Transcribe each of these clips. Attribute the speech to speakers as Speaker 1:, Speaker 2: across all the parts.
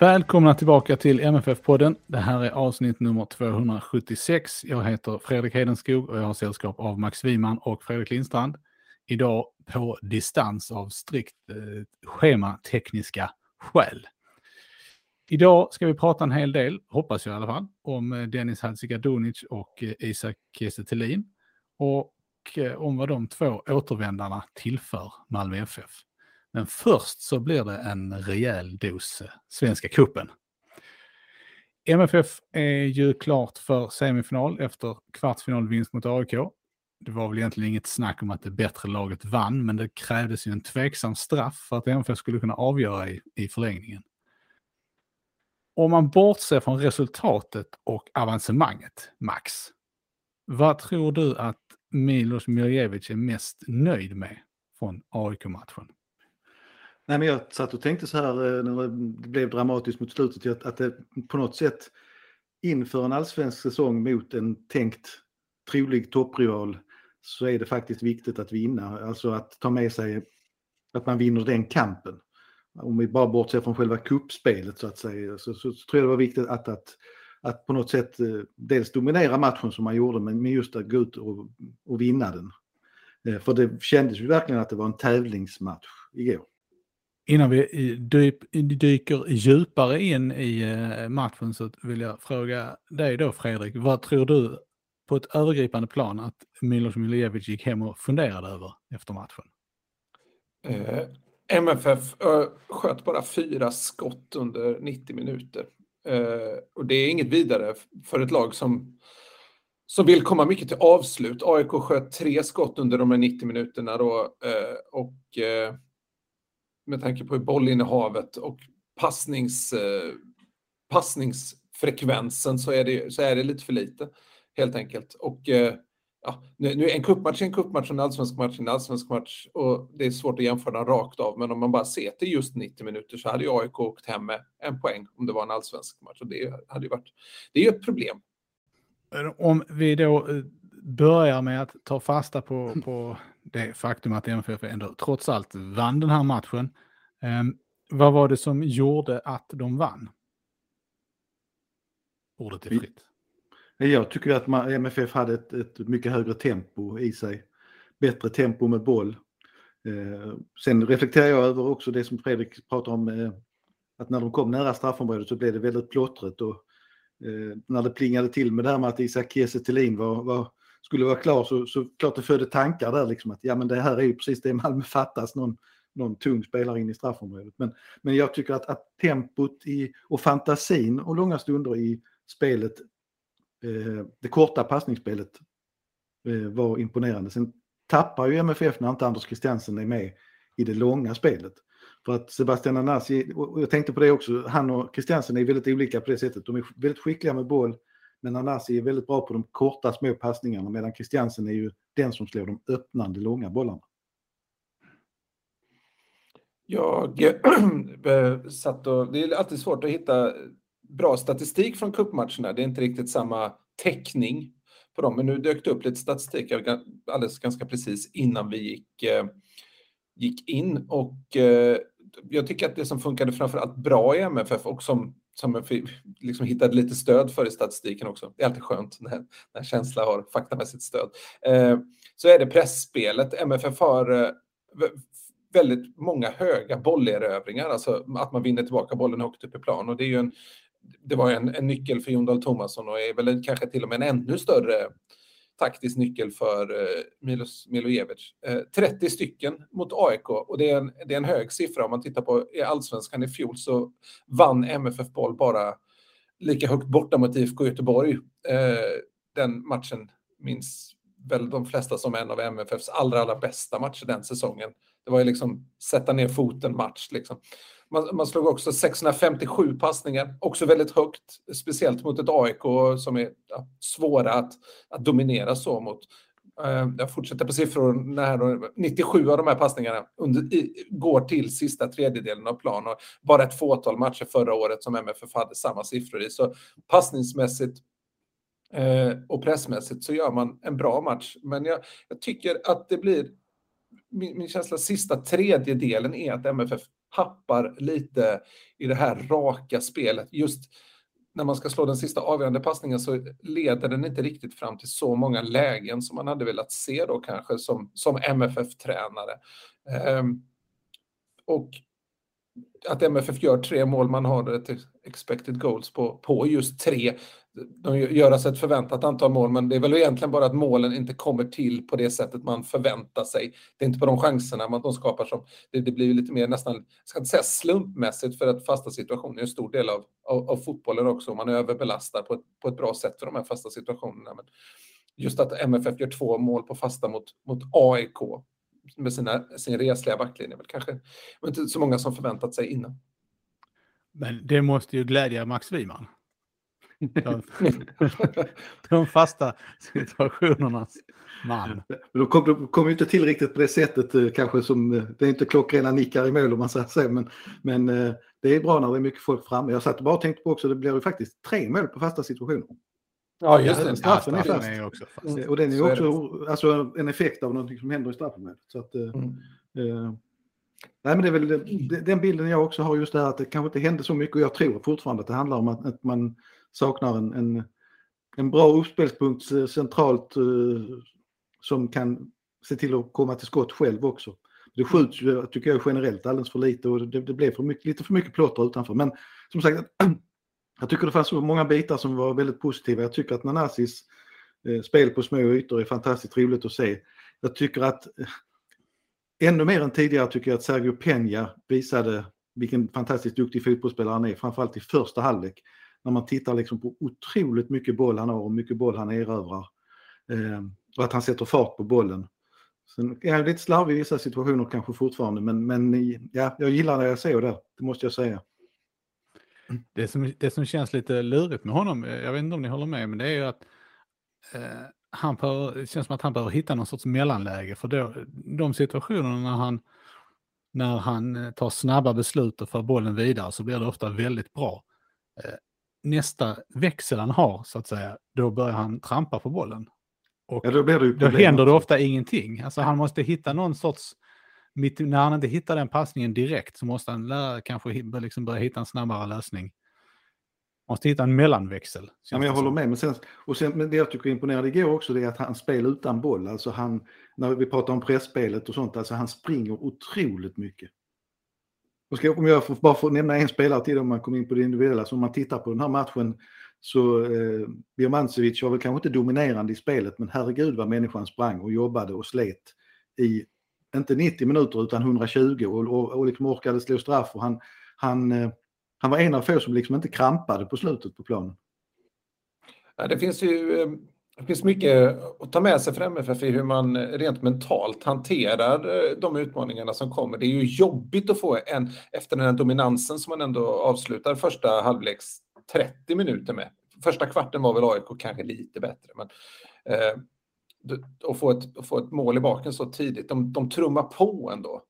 Speaker 1: Välkomna tillbaka till MFF-podden. Det här är avsnitt nummer 276. Jag heter Fredrik Hedenskog och jag har sällskap av Max Wiman och Fredrik Lindstrand. Idag på distans av strikt eh, schematekniska skäl. Idag ska vi prata en hel del, hoppas jag i alla fall, om eh, Dennis Hadzikadunic och eh, Isak Kiese och eh, om vad de två återvändarna tillför Malmö FF. Men först så blir det en rejäl dos Svenska kuppen. MFF är ju klart för semifinal efter kvartsfinalvinst mot AIK. Det var väl egentligen inget snack om att det bättre laget vann, men det krävdes ju en tveksam straff för att MFF skulle kunna avgöra i, i förlängningen. Om man bortser från resultatet och avancemanget, Max, vad tror du att Milos Miljevic är mest nöjd med från AIK-matchen?
Speaker 2: Nej, men jag satt och tänkte så här eh, när det blev dramatiskt mot slutet att det på något sätt inför en allsvensk säsong mot en tänkt trolig topprival så är det faktiskt viktigt att vinna. Alltså att ta med sig att man vinner den kampen. Om vi bara bortser från själva kuppspelet så att säga så, så, så, tror jag det var viktigt att, att, att på något sätt eh, dels dominera matchen som man gjorde men, men just att gå ut och, och vinna den. Eh, för det kändes ju verkligen att det var en tävlingsmatch igår.
Speaker 1: Innan vi dyker djupare in i eh, matchen så vill jag fråga dig då Fredrik, vad tror du på ett övergripande plan att Milos Miljevic gick hem och funderade över efter matchen?
Speaker 3: Eh, MFF eh, sköt bara fyra skott under 90 minuter. Eh, och det är inget vidare för ett lag som, som vill komma mycket till avslut. AIK sköt tre skott under de här 90 minuterna då, eh, och eh, med tanke på bollinnehavet och passnings, eh, passningsfrekvensen så är, det, så är det lite för lite helt enkelt. Och eh, ja, nu, nu en kuppmatch är en kuppmatch och en allsvensk match är en allsvensk match och det är svårt att jämföra dem rakt av. Men om man bara ser till just 90 minuter så hade ju AIK åkt hem med en poäng om det var en allsvensk match och det hade ju varit. Det är ju ett problem.
Speaker 1: Om vi då eh, börjar med att ta fasta på, på det faktum att MFF ändå trots allt vann den här matchen. Um, vad var det som gjorde att de vann? Ordet är fritt.
Speaker 2: Jag tycker att man, MFF hade ett, ett, mycket högre tempo i sig. Bättre tempo med boll. Eh, sen reflekterar jag över också det som Fredrik pratar om, eh, att när de kom nära straffområdet så blev det väldigt plottrigt och eh, när det plingade till med det här med att Isak Kiese var, var skulle vara klar så, så klart det födde tankar där liksom att ja men det här är ju precis det Malmö fattas, någon, någon tung spelare in i straffområdet. Men, men jag tycker att, att tempot i, och fantasin och långa stunder i spelet, eh, det korta passningsspelet eh, var imponerande. Sen tappar ju MFF när inte Anders Christiansen är med i det långa spelet. För att Sebastian Anasi, och jag tänkte på det också, han och Christiansen är väldigt olika på det sättet. De är väldigt skickliga med boll, men Anasi är väldigt bra på de korta små passningarna medan Christiansen är ju den som slår de öppnande långa bollarna.
Speaker 3: Jag eh, satt och, det är alltid svårt att hitta bra statistik från kuppmatcherna. Det är inte riktigt samma täckning på dem, men nu dök det upp lite statistik alldeles ganska precis innan vi gick, eh, gick in och eh, jag tycker att det som funkade framför allt bra i MFF och som som jag liksom hittade lite stöd för i statistiken också. Det är alltid skönt när, när känsla har faktamässigt stöd. Eh, så är det pressspelet. MFF har eh, väldigt många höga bollerövringar, alltså att man vinner tillbaka bollen högt upp i plan. Och det, är ju en, det var en, en nyckel för Jon Dahl Tomasson och är väl kanske till och med en ännu större taktisk nyckel för eh, Milos Milojevic. Eh, 30 stycken mot AIK och det är, en, det är en hög siffra. Om man tittar på i allsvenskan i fjol så vann MFF Boll bara lika högt borta mot IFK Göteborg. Eh, den matchen minns väl de flesta som en av MFFs allra, allra bästa matcher den säsongen. Det var ju liksom sätta ner foten match liksom. Man, man slog också 657 passningar, också väldigt högt, speciellt mot ett AIK som är ja, svåra att, att dominera så mot. Eh, jag fortsätter på siffrorna här, 97 av de här passningarna under, i, går till sista tredjedelen av plan och bara ett fåtal matcher förra året som MFF hade samma siffror i. Så passningsmässigt eh, och pressmässigt så gör man en bra match. Men jag, jag tycker att det blir min, min känsla sista tredjedelen är att MFF happar lite i det här raka spelet. Just när man ska slå den sista avgörande passningen så leder den inte riktigt fram till så många lägen som man hade velat se då kanske som, som MFF-tränare. Um, ehm, och att MFF gör tre mål, man har ett expected goals på, på just tre. De gör ett förväntat antal mål, men det är väl egentligen bara att målen inte kommer till på det sättet man förväntar sig. Det är inte på de chanserna man de skapar som, det, det blir lite mer nästan, jag ska inte säga slumpmässigt, för att fasta situationer är en stor del av, av, av fotbollen också, man överbelastar på ett, på ett bra sätt för de här fasta situationerna. Men just att MFF gör två mål på fasta mot, mot AIK med sina, sin resliga backlinje. Väl kanske inte så många som förväntat sig innan.
Speaker 1: Men det måste ju glädja Max Wiman. De, de fasta situationernas man.
Speaker 2: De kom, kom ju inte till riktigt på det sättet eh, kanske som, eh, det är inte klockrena nickar i mål om man säger så, men, men eh, det är bra när det är mycket folk framme. Jag satt och bara tänkte på också, det blir ju faktiskt tre mål på fasta situationer.
Speaker 3: Ja, just det.
Speaker 2: Straffen är fast. Är också fast. Och den är ju också alltså, en effekt av någonting som händer i straffområdet. Så att, mm. eh, nej, men det är väl den bilden jag också har just det här att det kanske inte hände så mycket och jag tror fortfarande att det handlar om att, att man saknar en, en, en bra uppspelspunkt centralt eh, som kan se till att komma till skott själv också. Det skjuts ju, tycker jag, generellt alldeles för lite och det, det blev för mycket, lite för mycket plotter utanför. Men som sagt, jag tycker det fanns så många bitar som var väldigt positiva. Jag tycker att Nanassis eh, spel på små ytor är fantastiskt roligt att se. Jag tycker att eh, ännu mer än tidigare tycker jag att Sergio Peña visade vilken fantastiskt duktig fotbollsspelare han är, framförallt i första halvlek. När man tittar liksom på otroligt mycket boll han har och mycket boll han erövrar. Eh, och att han sätter fart på bollen. Sen är han lite slarvig i vissa situationer kanske fortfarande, men, men ja, jag gillar det jag ser där, det måste jag säga.
Speaker 1: Det som, det som känns lite lurigt med honom, eh, jag vet inte om ni håller med, men det är ju att eh, han bör, det känns som att han behöver hitta någon sorts mellanläge. För då, de situationerna när han, när han eh, tar snabba beslut och för bollen vidare så blir det ofta väldigt bra. Eh, Nästa växel han har, så att säga, då börjar han trampa på bollen. Och ja, då, blir det då händer det ofta ingenting. Alltså han måste hitta någon sorts mitt, när han inte hittar den passningen direkt så måste han lära, kanske liksom börja hitta en snabbare lösning. Måste hitta en mellanväxel.
Speaker 2: Ja, men jag håller med. Men, sen, och sen, men det jag tycker är imponerande igår också det är att han spelar utan boll. Alltså han, när vi pratar om pressspelet och sånt, alltså han springer otroligt mycket. Och ska, om jag får, bara får nämna en spelare till om man kommer in på det individuella, så om man tittar på den här matchen så eh, Birmancevic var väl kanske inte dominerande i spelet, men herregud vad människan sprang och jobbade och slet i inte 90 minuter utan 120 och, och, och liksom orkade slå straff. Och han, han, eh, han var en av få som liksom inte krampade på slutet på planen.
Speaker 3: Ja, det finns ju eh, det finns mycket att ta med sig för MFF i hur man rent mentalt hanterar eh, de utmaningarna som kommer. Det är ju jobbigt att få en, efter den här dominansen som man ändå avslutar första halvleks 30 minuter med. Första kvarten var väl AIK kanske lite bättre, men eh, att, få ett, att få ett mål i baken så tidigt. De, de trummar på ändå.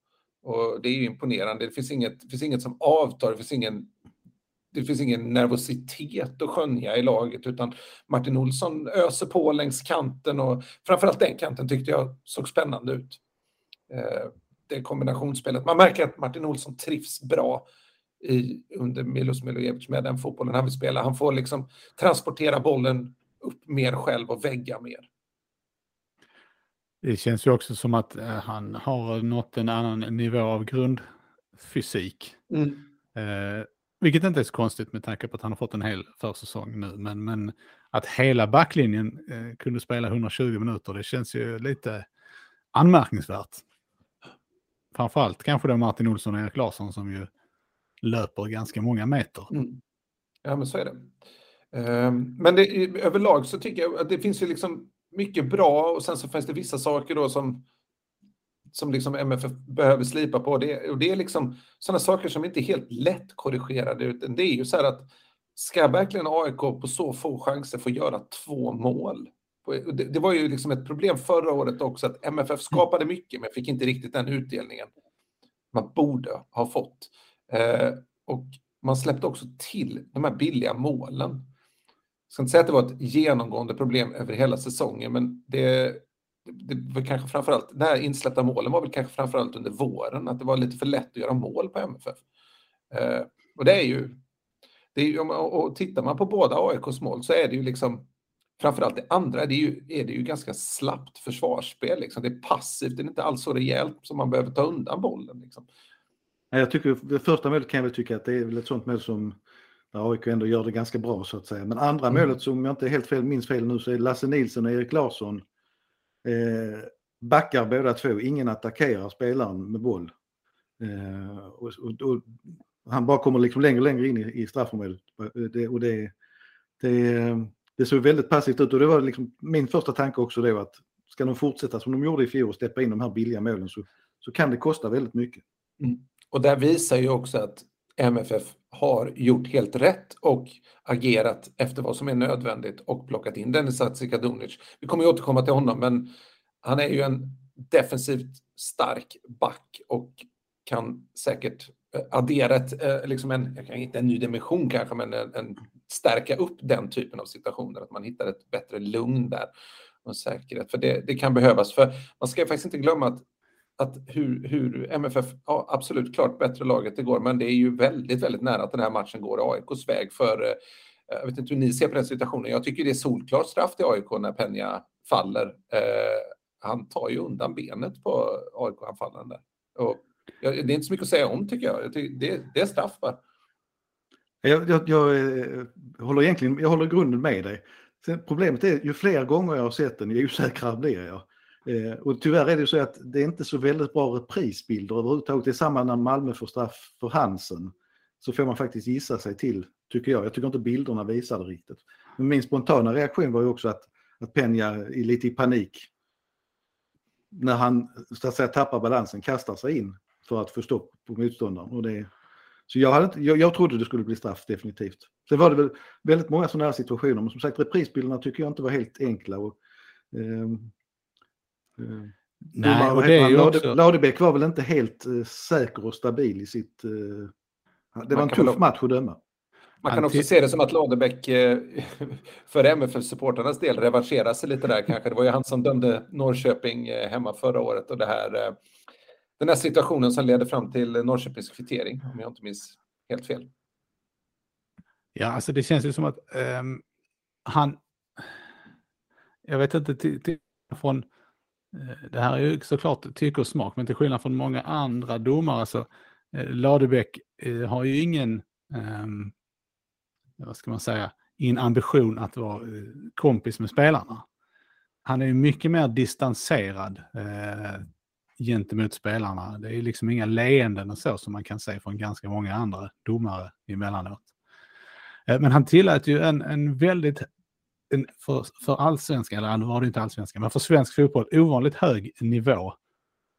Speaker 3: Och det är ju imponerande. Det finns inget, det finns inget som avtar, det finns ingen det finns ingen nervositet att skönja i laget utan Martin Olsson öser på längs kanten och framförallt den kanten tyckte jag såg spännande ut. Eh, det kombinationsspelet. Man märker att Martin Olsson trivs bra i, under Milos Milojevic med den fotbollen han vill spela. Han får liksom transportera bollen upp mer själv och vägga mer.
Speaker 1: Det känns ju också som att eh, han har nått en annan nivå av grundfysik. Mm. Eh, vilket inte är så konstigt med tanke på att han har fått en hel försäsong nu. Men, men att hela backlinjen eh, kunde spela 120 minuter, det känns ju lite anmärkningsvärt. Framförallt kanske då Martin Olsson och Erik Larsson som ju löper ganska många meter.
Speaker 3: Mm. Ja, men så är det. Um, men det, överlag så tycker jag att det finns ju liksom mycket bra och sen så finns det vissa saker då som som liksom MFF behöver slipa på. Det, och det är liksom sådana saker som inte är helt lätt korrigerade, utan det är ju så här att ska verkligen AIK på så få chanser få göra två mål? Det, det var ju liksom ett problem förra året också, att MFF skapade mycket, men fick inte riktigt den utdelningen man borde ha fått. Eh, och man släppte också till de här billiga målen. Jag ska inte säga att det var ett genomgående problem över hela säsongen, men det, det var kanske framförallt, de här insläppta målen var väl kanske framförallt under våren, att det var lite för lätt att göra mål på MFF. Eh, och det är ju, det är ju och tittar man på båda AIKs mål så är det ju liksom, framförallt det andra, det är ju, är det ju ganska slappt försvarsspel. Liksom. Det är passivt, det är inte alls så rejält som man behöver ta undan bollen. Liksom.
Speaker 2: Jag tycker, det första målet kan jag väl tycka att det är väl ett sånt mål som där AIK ändå gör det ganska bra så att säga. Men andra mm. målet som jag inte helt fel, minns fel nu så är Lasse Nilsson och Erik Larsson Eh, backar båda två, ingen attackerar spelaren med boll. Eh, och, och, och, han bara kommer liksom längre och längre in i, i straffområdet. Eh, det, och det, det, det såg väldigt passivt ut och det var liksom min första tanke också då att ska de fortsätta som de gjorde i fjol och steppa in de här billiga målen så, så kan det kosta väldigt mycket.
Speaker 3: Mm. Och här visar ju också att MFF har gjort helt rätt och agerat efter vad som är nödvändigt och plockat in Dennis Kadunic. Vi kommer ju återkomma till honom, men han är ju en defensivt stark back och kan säkert eh, addera ett, eh, liksom en, inte en ny dimension kanske, men en, en, stärka upp den typen av situationer, att man hittar ett bättre lugn där och säkerhet. För det, det kan behövas. För man ska faktiskt inte glömma att att hur, hur MFF, ja, absolut klart bättre laget igår, men det är ju väldigt, väldigt nära att den här matchen går AIKs väg för eh, jag vet inte hur ni ser på den situationen. Jag tycker det är solklart straff till AIK när Penja faller. Eh, han tar ju undan benet på AIK-anfallaren där. Och det är inte så mycket att säga om tycker jag. jag tycker det, det, är straff bara.
Speaker 2: Jag, jag, jag, eh, håller egentligen, jag håller grunden med dig. Sen, problemet är ju fler gånger jag har sett den, ju osäkrare blir jag. Eh, och tyvärr är det så att det är inte så väldigt bra reprisbilder överhuvudtaget. Det är samma när Malmö får straff för Hansen. Så får man faktiskt gissa sig till, tycker jag. Jag tycker inte bilderna visar det riktigt. Men min spontana reaktion var ju också att, att Penja är lite i panik. När han så att säga, tappar balansen, kastar sig in för att få stopp på motståndaren. Och det, så jag, hade inte, jag, jag trodde det skulle bli straff definitivt. Sen var det väl väldigt många sådana här situationer, men som sagt reprisbilderna tycker jag inte var helt enkla. Och, eh,
Speaker 1: Eh, Nej, och det är ju också...
Speaker 2: Ladebäck var väl inte helt uh, säker och stabil i sitt... Uh, det var en tuff match att döma.
Speaker 3: Man kan också se det som att Ladebäck för MFF-supporternas del revanscherar sig lite där kanske. Det var ju han som dömde Norrköping hemma förra året och det här, den här situationen som ledde fram till Norrköpings kvittering, om jag inte minns helt fel.
Speaker 1: Ja, alltså det känns ju som att um, han... Jag vet inte, till, till, från Eh, Eh, det här är ju såklart tycke och smak, men till skillnad från många andra domare så eh, Ladebäck eh, har ju ingen, ehm, vad ska man säga, in ambition att vara kompis med spelarna. Han är ju mycket mer distanserad gentemot spelarna. Det är liksom inga leenden och så som man kan se från ganska många andra domare emellanåt. Men han tillät ju en, en väldigt en för, för allsvenskan, eller nu var det inte allsvenskan, men för svensk fotboll ovanligt hög nivå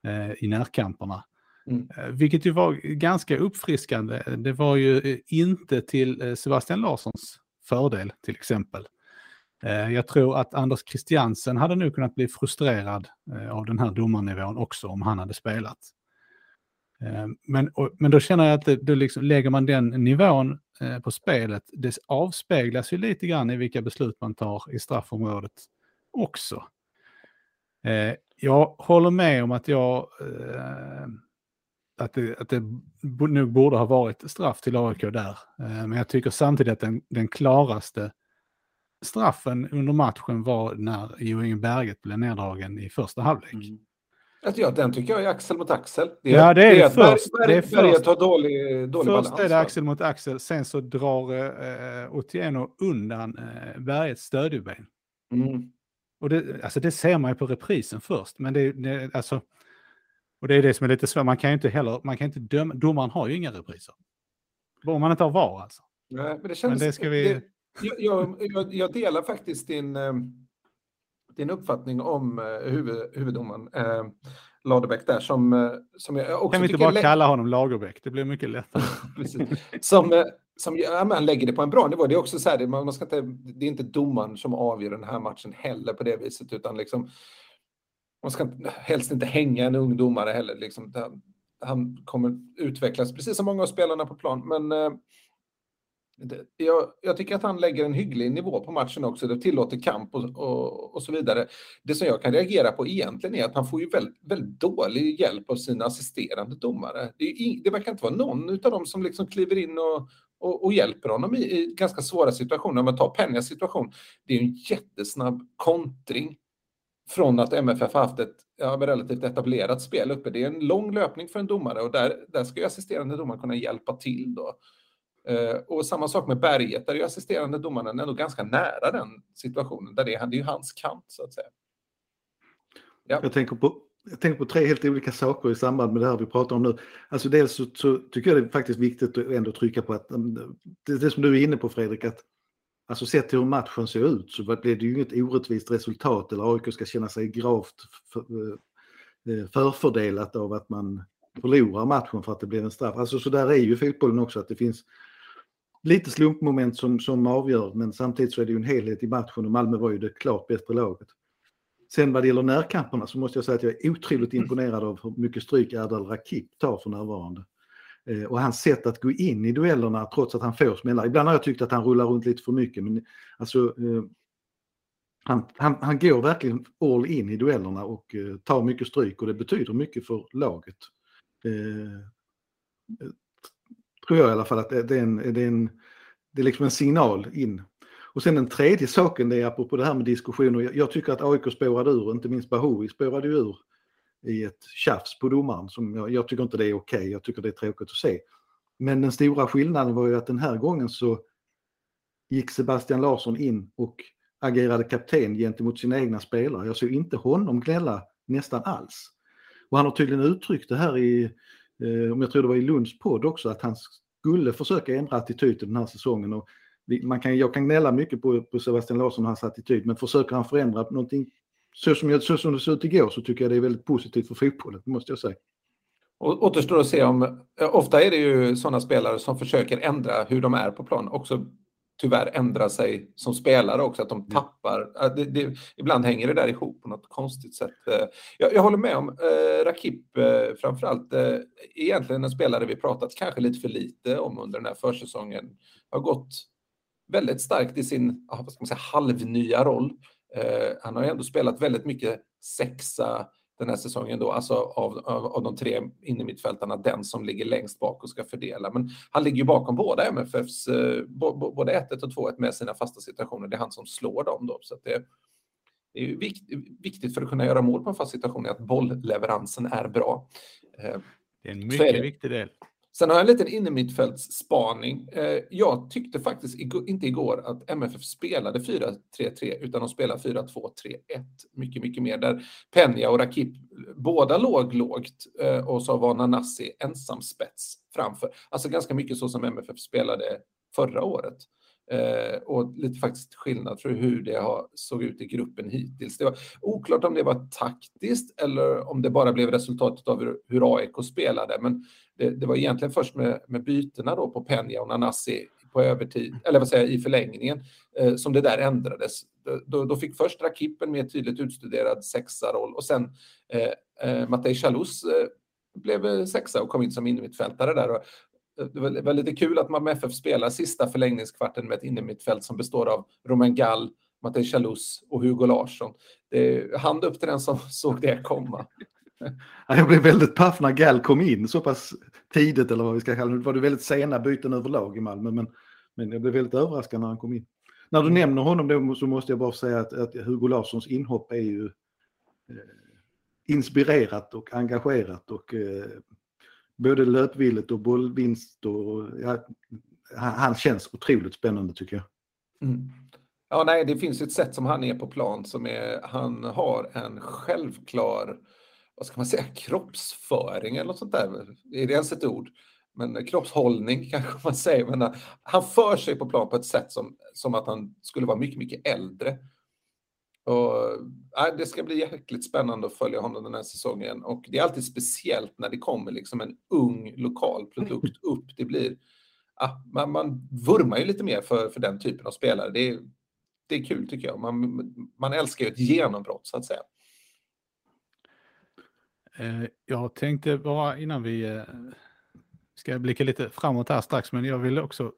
Speaker 1: eh, i närkamperna. Mm. Eh, vilket ju var ganska uppfriskande. Det var ju eh, inte till eh, Sebastian Larssons fördel till exempel. Jag tror att Anders Christiansen hade nog kunnat bli frustrerad av den här domarnivån också om han hade spelat. Men, men då känner jag att det, då liksom, lägger man den nivån Eh, på spelet, det avspeglas ju lite grann i vilka beslut man tar i straffområdet också. Eh, jag håller med om att jag eh, att det, att det nog borde ha varit straff till AIK där. Men jag tycker samtidigt att den, den klaraste straffen under matchen var när Johan Berget blev neddragen i första halvlek. Mm.
Speaker 3: Alltså, ja, den tycker jag är axel mot axel.
Speaker 1: Det är, ja, det är det, först.
Speaker 3: Berg, det är först. har dålig, dålig
Speaker 1: först
Speaker 3: balans.
Speaker 1: är det axel mot axel, sen så drar eh, Otieno undan eh, Bergets stödjeben. Mm. Och det, alltså det ser man ju på reprisen först, men det, det, alltså, och det är det som är lite svårt, man kan ju inte heller, man kan inte döma, domaren har ju inga repriser. Om man inte har VAR alltså.
Speaker 3: Nej, men det känns, men det ska vi... Det, jag, jag, jag, delar faktiskt din, eh, din uppfattning om eh, huvud, huvuddomaren eh, Ladebäck där som, eh, som jag också
Speaker 1: Kan vi inte bara kalla honom Lagerbäck? Det blir mycket lättare.
Speaker 3: som, som ja, man lägger det på en bra nivå. Det är också så här, man ska inte, det är inte domaren som avgör den här matchen heller på det viset, utan liksom man ska helst inte hänga en ung domare heller. Liksom. Han kommer utvecklas, precis som många av spelarna på plan. Men eh, jag, jag, tycker att han lägger en hygglig nivå på matchen också. Det tillåter kamp och, och, och, så vidare. Det som jag kan reagera på egentligen är att han får ju väldigt, väldigt dålig hjälp av sina assisterande domare. Det, är, det verkar inte vara någon av dem som liksom kliver in och, och, och hjälper honom i, i, ganska svåra situationer. Om man tar Penjas situation, det är en jättesnabb kontring från att MFF har haft ett ja, relativt etablerat spel uppe. Det är en lång löpning för en domare och där, där ska ju assisterande domaren kunna hjälpa till då. Uh, och samma sak med Berget, där är ju assisterande domaren ändå ganska nära den situationen, där det, är, det är ju hans kant så att säga.
Speaker 2: Ja. Jag, tänker på, jag tänker på tre helt olika saker i samband med det här vi pratar om nu. Alltså dels så, så tycker jag det är faktiskt viktigt att ändå trycka på att um, det, det som du är inne på Fredrik, att Alltså sett till hur matchen ser ut så blir det ju inget orättvist resultat eller AIK ska känna sig gravt för, eh, eh, förfördelat av att man förlorar matchen för att det blev en straff. Alltså så där är ju fotbollen också att det finns lite slumpmoment som, som avgör men samtidigt så är det ju en helhet i matchen och Malmö var ju det klart bättre laget. Sen vad det gäller närkamperna så måste jag säga att jag är otroligt imponerad av hur mycket stryk Erdal Rakip tar för närvarande. Eh, och hans sätt att gå in i duellerna trots att han får smällar. Ibland har jag tyckt att han rullar runt lite för mycket men alltså eh, han, han, han går verkligen all in i duellerna och eh, tar mycket stryk och det betyder mycket för laget. Tror jag i alla fall att det, är en, det, är en, det är liksom en signal in. Och sen den tredje saken, det är apropå det här med diskussioner. Jag, jag tycker att AIK spårade ur, inte minst Bahoui spårade ur i ett tjafs på domaren. Som jag, jag tycker inte det är okej, okay. jag tycker det är tråkigt att se. Men den stora skillnaden var ju att den här gången så gick Sebastian Larsson in och agerade kapten gentemot sina egna spelare. Jag såg inte honom gnälla nästan alls. Och han har tydligen uttryckt det här i, eh, om jag tror det var i Lunds podd också, att hans skulle försöka ändra attityd till den här säsongen. Och man kan, jag kan gnälla mycket på, på Sebastian Larsson och hans attityd, men försöker han förändra någonting så som, jag, så som det såg ut igår så tycker jag det är väldigt positivt för fotbollen, måste jag säga.
Speaker 3: Och återstår att se om, eh, ofta är det ju sådana spelare som försöker ändra hur de är på plan, också tyvärr ändra sig som spelare också, att de mm. tappar. Det, det, ibland hänger det där ihop på något konstigt sätt. Jag, jag håller med om eh, Rakip eh, framförallt, eh, egentligen en spelare vi pratat kanske lite för lite om under den här försäsongen. Har gått väldigt starkt i sin vad ska man säga, halvnya roll. Eh, han har ändå spelat väldigt mycket sexa den här säsongen då, alltså av, av, av de tre innermittfältarna, den som ligger längst bak och ska fördela. Men han ligger ju bakom båda MFFs, eh, både 1-1 och 2-1 med sina fasta situationer. Det är han som slår dem då. Så det, det är viktigt för att kunna göra mål på en fast situation att bollleveransen är bra.
Speaker 1: Eh, det är en mycket viktig del.
Speaker 3: Sen har jag en liten innermittfältsspaning. Eh, jag tyckte faktiskt inte igår att MFF spelade 4-3-3 utan de spelade 4-2-3-1 mycket, mycket mer. Där Penja och Rakip båda låg lågt eh, och så var Nanasi ensam spets framför. Alltså ganska mycket så som MFF spelade förra året. Eh, och lite faktiskt skillnad för hur det har, såg ut i gruppen hittills. Det var oklart om det var taktiskt eller om det bara blev resultatet av hur, hur AIK spelade. Men det, det, var egentligen först med, med bytena då på Penja och Nanasi på övertid, eller vad säger jag, i förlängningen, eh, som det där ändrades. Då, då fick först Rakip en mer tydligt utstuderad sexa-roll och sen eh, eh, Matej Chalus eh, blev sexa och kom in som innermittfältare där. Och det var lite kul att Malmö FF spelar sista förlängningskvarten med ett innermittfält som består av Romain Gall, Matej Chalus och Hugo Larsson. Det, hand upp till den som såg det komma.
Speaker 2: Jag blev väldigt paff när Gall kom in så pass tidigt eller vad vi ska kalla det. Det var det väldigt sena byten överlag i Malmö men, men jag blev väldigt överraskad när han kom in. När du mm. nämner honom då så måste jag bara säga att, att Hugo Larssons inhopp är ju eh, inspirerat och engagerat och eh, både löpvilligt och bollvinst och ja, han, känns otroligt spännande tycker jag.
Speaker 3: Mm. Ja, nej, det finns ett sätt som han är på plan som är, han har en självklar, vad ska man säga, kroppsföring eller något sånt där. Är det ens ett ord? Men kroppshållning kanske man säger. Men eh, han för sig på plan på ett sätt som, som att han skulle vara mycket, mycket äldre. Och, ja, det ska bli jäkligt spännande att följa honom den här säsongen och det är alltid speciellt när det kommer liksom en ung lokal produkt upp. Det blir, ja, man, man vurmar ju lite mer för, för den typen av spelare. Det är, det är kul tycker jag. Man, man älskar ju ett genombrott så att säga.
Speaker 1: Eh, jag tänkte bara innan vi eh, ska blicka lite framåt här strax, men jag vill också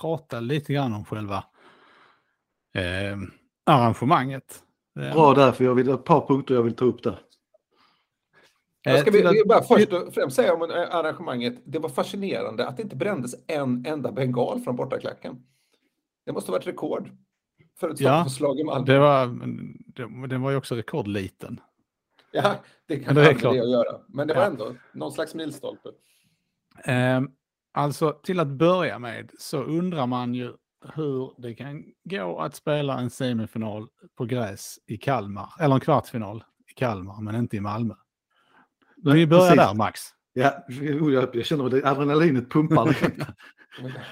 Speaker 1: prata lite grann om själva eh, arrangemanget.
Speaker 2: Bra där, för jag vill ett par punkter jag vill ta upp där.
Speaker 3: Jag ska vi, vi bara först och främst säga om arrangemanget, det var fascinerande att det inte brändes en enda bengal från bortaklacken. Det måste ha varit rekord för ett
Speaker 1: ja,
Speaker 3: slag i Malmö.
Speaker 1: Det var, det, den var ju också rekordliten.
Speaker 3: Ja, det kan det det att göra. Men det var ändå någon slags milstolpe.
Speaker 1: Eh, alltså till att börja med så undrar man ju hur det kan gå att spela en semifinal på gräs i Kalmar, eller en kvartsfinal i Kalmar, men inte i Malmö. Vi börjar där, Max.
Speaker 2: Ja, jag känner att adrenalinet pumpar.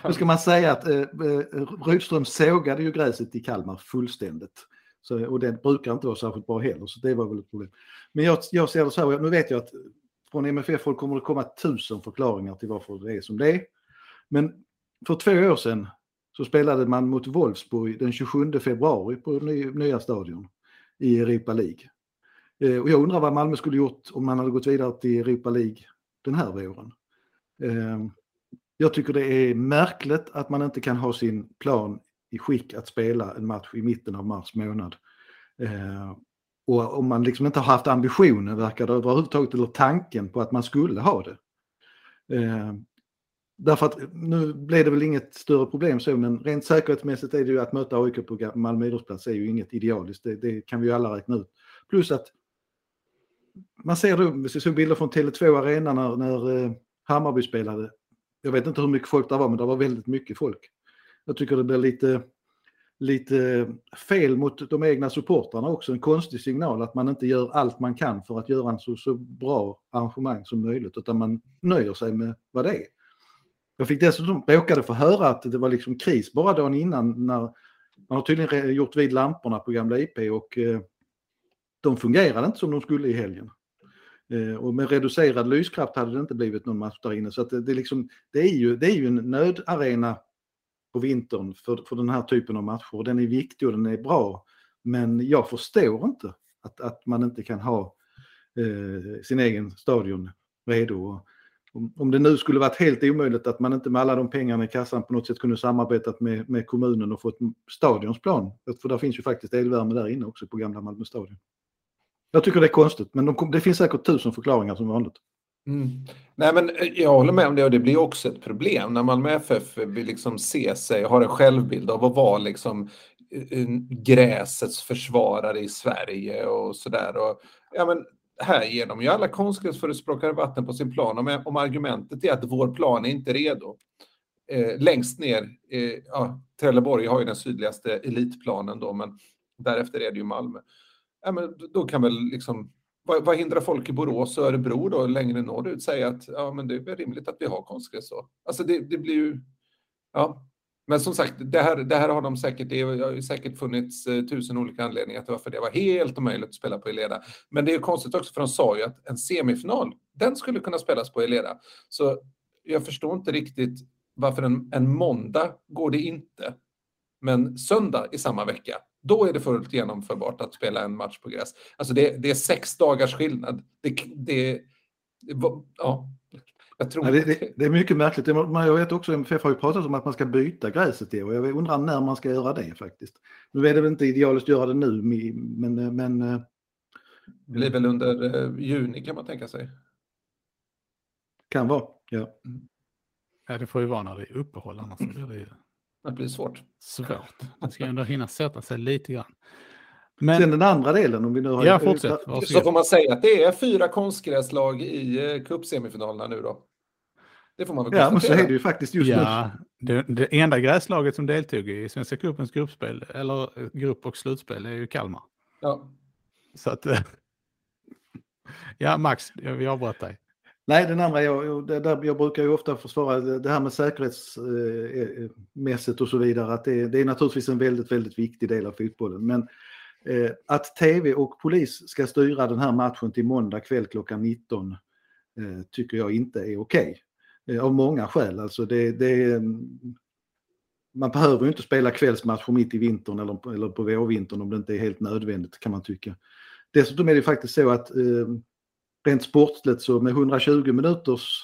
Speaker 2: Nu ska man säga att eh, eh, Rydström sågade ju gräset i Kalmar fullständigt. Så, och det brukar inte vara särskilt bra heller, så det var väl ett problem. Men jag, jag ser det så här, nu vet jag att från MFF kommer det komma tusen förklaringar till varför det är som det är. Men för två år sedan så spelade man mot Wolfsburg den 27 februari på nya stadion i Europa League. Eh, och jag undrar vad Malmö skulle gjort om man hade gått vidare till Europa League den här våren. Ehm, jag tycker det är märkligt att man inte kan ha sin plan i skick att spela en match i mitten av mars månad. Ehm, och om man liksom inte har haft ambitionen, verkar det överhuvudtaget, eller tanken på att man skulle ha det. Ehm, Därför att nu blev det väl inget större problem så, men rent säkerhetsmässigt är det ju att möta AIK på Malmö idrottsplats är ju inget idealiskt, det, det, kan vi ju alla räkna ut. Plus att man ser då, vi ser bilder från Tele2 Arena när, när eh, Hammarby spelade. Jag vet inte hur mycket folk det var, men det var väldigt mycket folk. Jag tycker det blir lite lite fel mot de egna supportrarna också, en konstig signal att man inte gör allt man kan för att göra en så, så bra arrangemang som möjligt utan man nöjer sig med vad det är. Jag fick dessutom råkade få höra att det var liksom kris bara dagen innan när man har tydligen gjort vid lamporna på gamla IP och eh, de fungerade inte som de skulle i helgen. Eh, och med reducerad lyskraft hade det inte blivit någon match där inne. Så det, det, liksom, det, är ju, det är ju en nödarena på vintern för, för den här typen av matcher. Den är viktig och den är bra. Men jag förstår inte att, att man inte kan ha eh, sin egen stadion redo. Om, det nu skulle varit helt omöjligt att man inte med alla de pengarna i kassan på något sätt kunde samarbetat med, med kommunen och fått stadionsplan. För där finns ju faktiskt elvärme där inne också på gamla Malmö stadion. Jag tycker det är konstigt, men de, det finns säkert tusen förklaringar som vanligt.
Speaker 3: Mm. Nej, men eh, jag håller med om det och det blir också ett problem när Malmö FF vill liksom se sig och har en självbild av att vara liksom eh, eh, gräsets försvarare i Sverige och sådär. Ja, men här ger de ju alla konstgräsförespråkare vatten på sin plan om, om argumentet är att vår plan är inte redo. Eh, längst ner, eh, ja, Trelleborg har ju den sydligaste elitplanen då, men därefter är det ju Malmö. Ja, men då kan väl liksom vad, vad hindrar folk i Borås och Örebro då längre norrut säga att ja, men det är rimligt att vi har konstgräs så. Alltså det, det blir ju, ja. Men som sagt, det här, det här har de säkert, det har säkert funnits eh, tusen olika anledningar till varför det var helt omöjligt att spela på Eleda. Men det är konstigt också för de sa ju att en semifinal, den skulle kunna spelas på Eleda. Så jag förstår inte riktigt varför en, en måndag går det inte. Men söndag i samma vecka, då är det fullt genomförbart att spela en match på gräs. Alltså det, det är sex dagars skillnad. Det, det, ja, jag tror
Speaker 2: det, det, det, är mycket märkligt. Jag vet också, MFF har ju pratat om att man ska byta gräset i och jag undrar när man ska göra det faktiskt. Nu är det väl inte idealiskt att göra det nu, men... men
Speaker 3: det blir väl under eh, juni kan man tänka sig.
Speaker 2: Kan vara, ja.
Speaker 1: Mm. Ja, det får ju vara när det är uppehåll, annars blir det ju
Speaker 3: det blir svårt.
Speaker 1: Svårt. Man ska ändå hinna sätta sig lite grann.
Speaker 2: Men, Sen den andra delen, om vi nu har...
Speaker 1: Ja, fortsätt.
Speaker 3: Så får man säga att det är fyra konstgräslag i eh, cupsemifinalerna nu då? Det får man väl
Speaker 2: konstatera. Ja, men så är det ju faktiskt just
Speaker 1: ja, nu. Det, det enda gräslaget som deltog i Svenska cupens gruppspel, eller eh, grupp och slutspel, är ju Kalmar.
Speaker 3: Ja.
Speaker 1: Så att... Ja, Max, vi avbröt dig.
Speaker 2: Nej, den andra, jag, där, jag brukar ju ofta försvara det här med säkerhetsmässigt och så vidare, att det, det, är naturligtvis en väldigt, väldigt viktig del av fotbollen. Men eh, att tv och polis ska styra den här matchen till måndag kväll klockan 19 eh, tycker jag inte är okej. Okay. Eh, av många skäl. Alltså det, det, mm, man behöver ju inte spela kvällsmatcher mitt i vintern eller, eller på vårvintern om det inte är helt nödvändigt kan man tycka. Dessutom är det faktiskt så att eh, rent sportsligt så med 120 minuters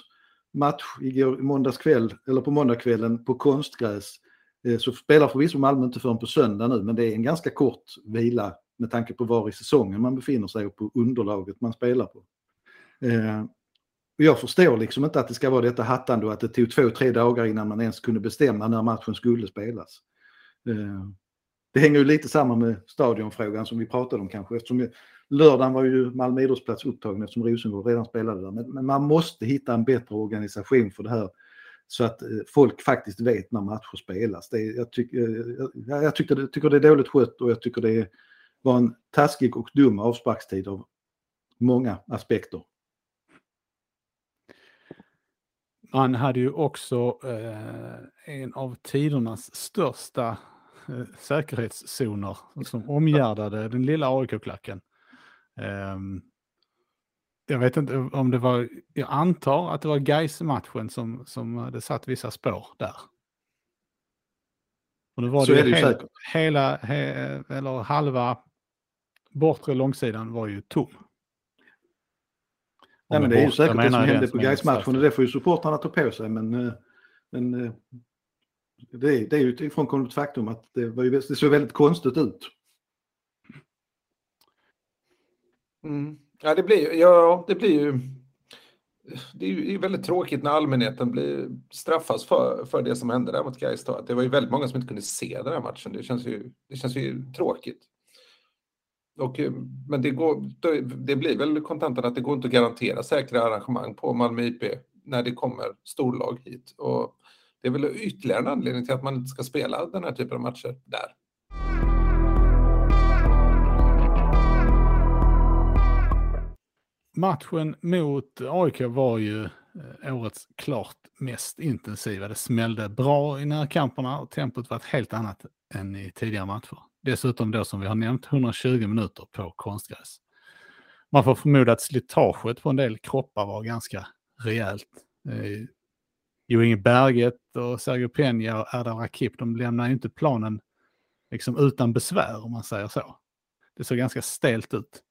Speaker 2: match igår, måndagskväll, eller på måndagskvällen på konstgräs eh, Eh, så spelar förvisso Malmö inte förrän på söndag nu men det är en ganska kort vila med tanke på var i säsongen man befinner sig och på underlaget man spelar på. Eh, och jag förstår liksom inte att det ska vara detta hattande och att det tog två, tre dagar innan man ens kunde bestämma när matchen skulle spelas. Eh, det hänger ju lite samman med stadionfrågan som vi pratade om kanske eftersom lördagen var ju Malmö idrottsplats upptagen eftersom Rosengård redan spelade där. Men, men, man måste hitta en bättre organisation för det här så att eh, folk faktiskt vet när matcher spelas. Det, jag, tyck, eh, jag, jag tycker, tycker det är dåligt skött och jag tycker det var en taskig och dum avsparkstid av många aspekter.
Speaker 1: Man hade ju också eh, en av tidernas största Eh, säkerhetszoner som omgärdade den lilla AIK-klacken. Um, ehm, jag vet inte om det var, jag antar att det var Gais-matchen som, som hade satt vissa spår där. Och nu var
Speaker 2: Så
Speaker 1: det,
Speaker 2: är det ju
Speaker 1: hel,
Speaker 2: säkert.
Speaker 1: Hela, he, eller halva bortre långsidan var ju tom.
Speaker 2: Nej, men det är ju säkert det som hände på Gais-matchen och det får ju supportrarna ta på sig. Men, eh, men eh, det, är, det är ju ett ifrånkomligt faktum att det, var ju, det såg väldigt konstigt ut.
Speaker 3: Mm. Ja, det blir, ja, det blir ju... Det är ju väldigt tråkigt när allmänheten blir straffas för, för det som hände där mot Gais. Det var ju väldigt många som inte kunde se den här matchen. Det känns ju, det känns ju tråkigt. Och, eh, men det, går, det blir väl kontentan att det går inte att garantera säkra arrangemang på Malmö IP när det kommer storlag hit. Och det är väl ytterligare en anledning till att man inte ska spela den här typen av matcher där.
Speaker 1: Matchen mot AIK var ju eh, årets klart mest intensiva. Det smällde bra i närkamperna och tempot var ett helt annat än i tidigare matcher. Dessutom då som vi har nämnt 120 minuter på konstgräs. Man får förmoda att slitaget på en del kroppar var ganska rejält. Eh, Jo Inge Berget och Sergio Peña och Erdal Rakip, de lämnar ju inte planen liksom utan besvär om man säger så. Det såg ganska stelt ut.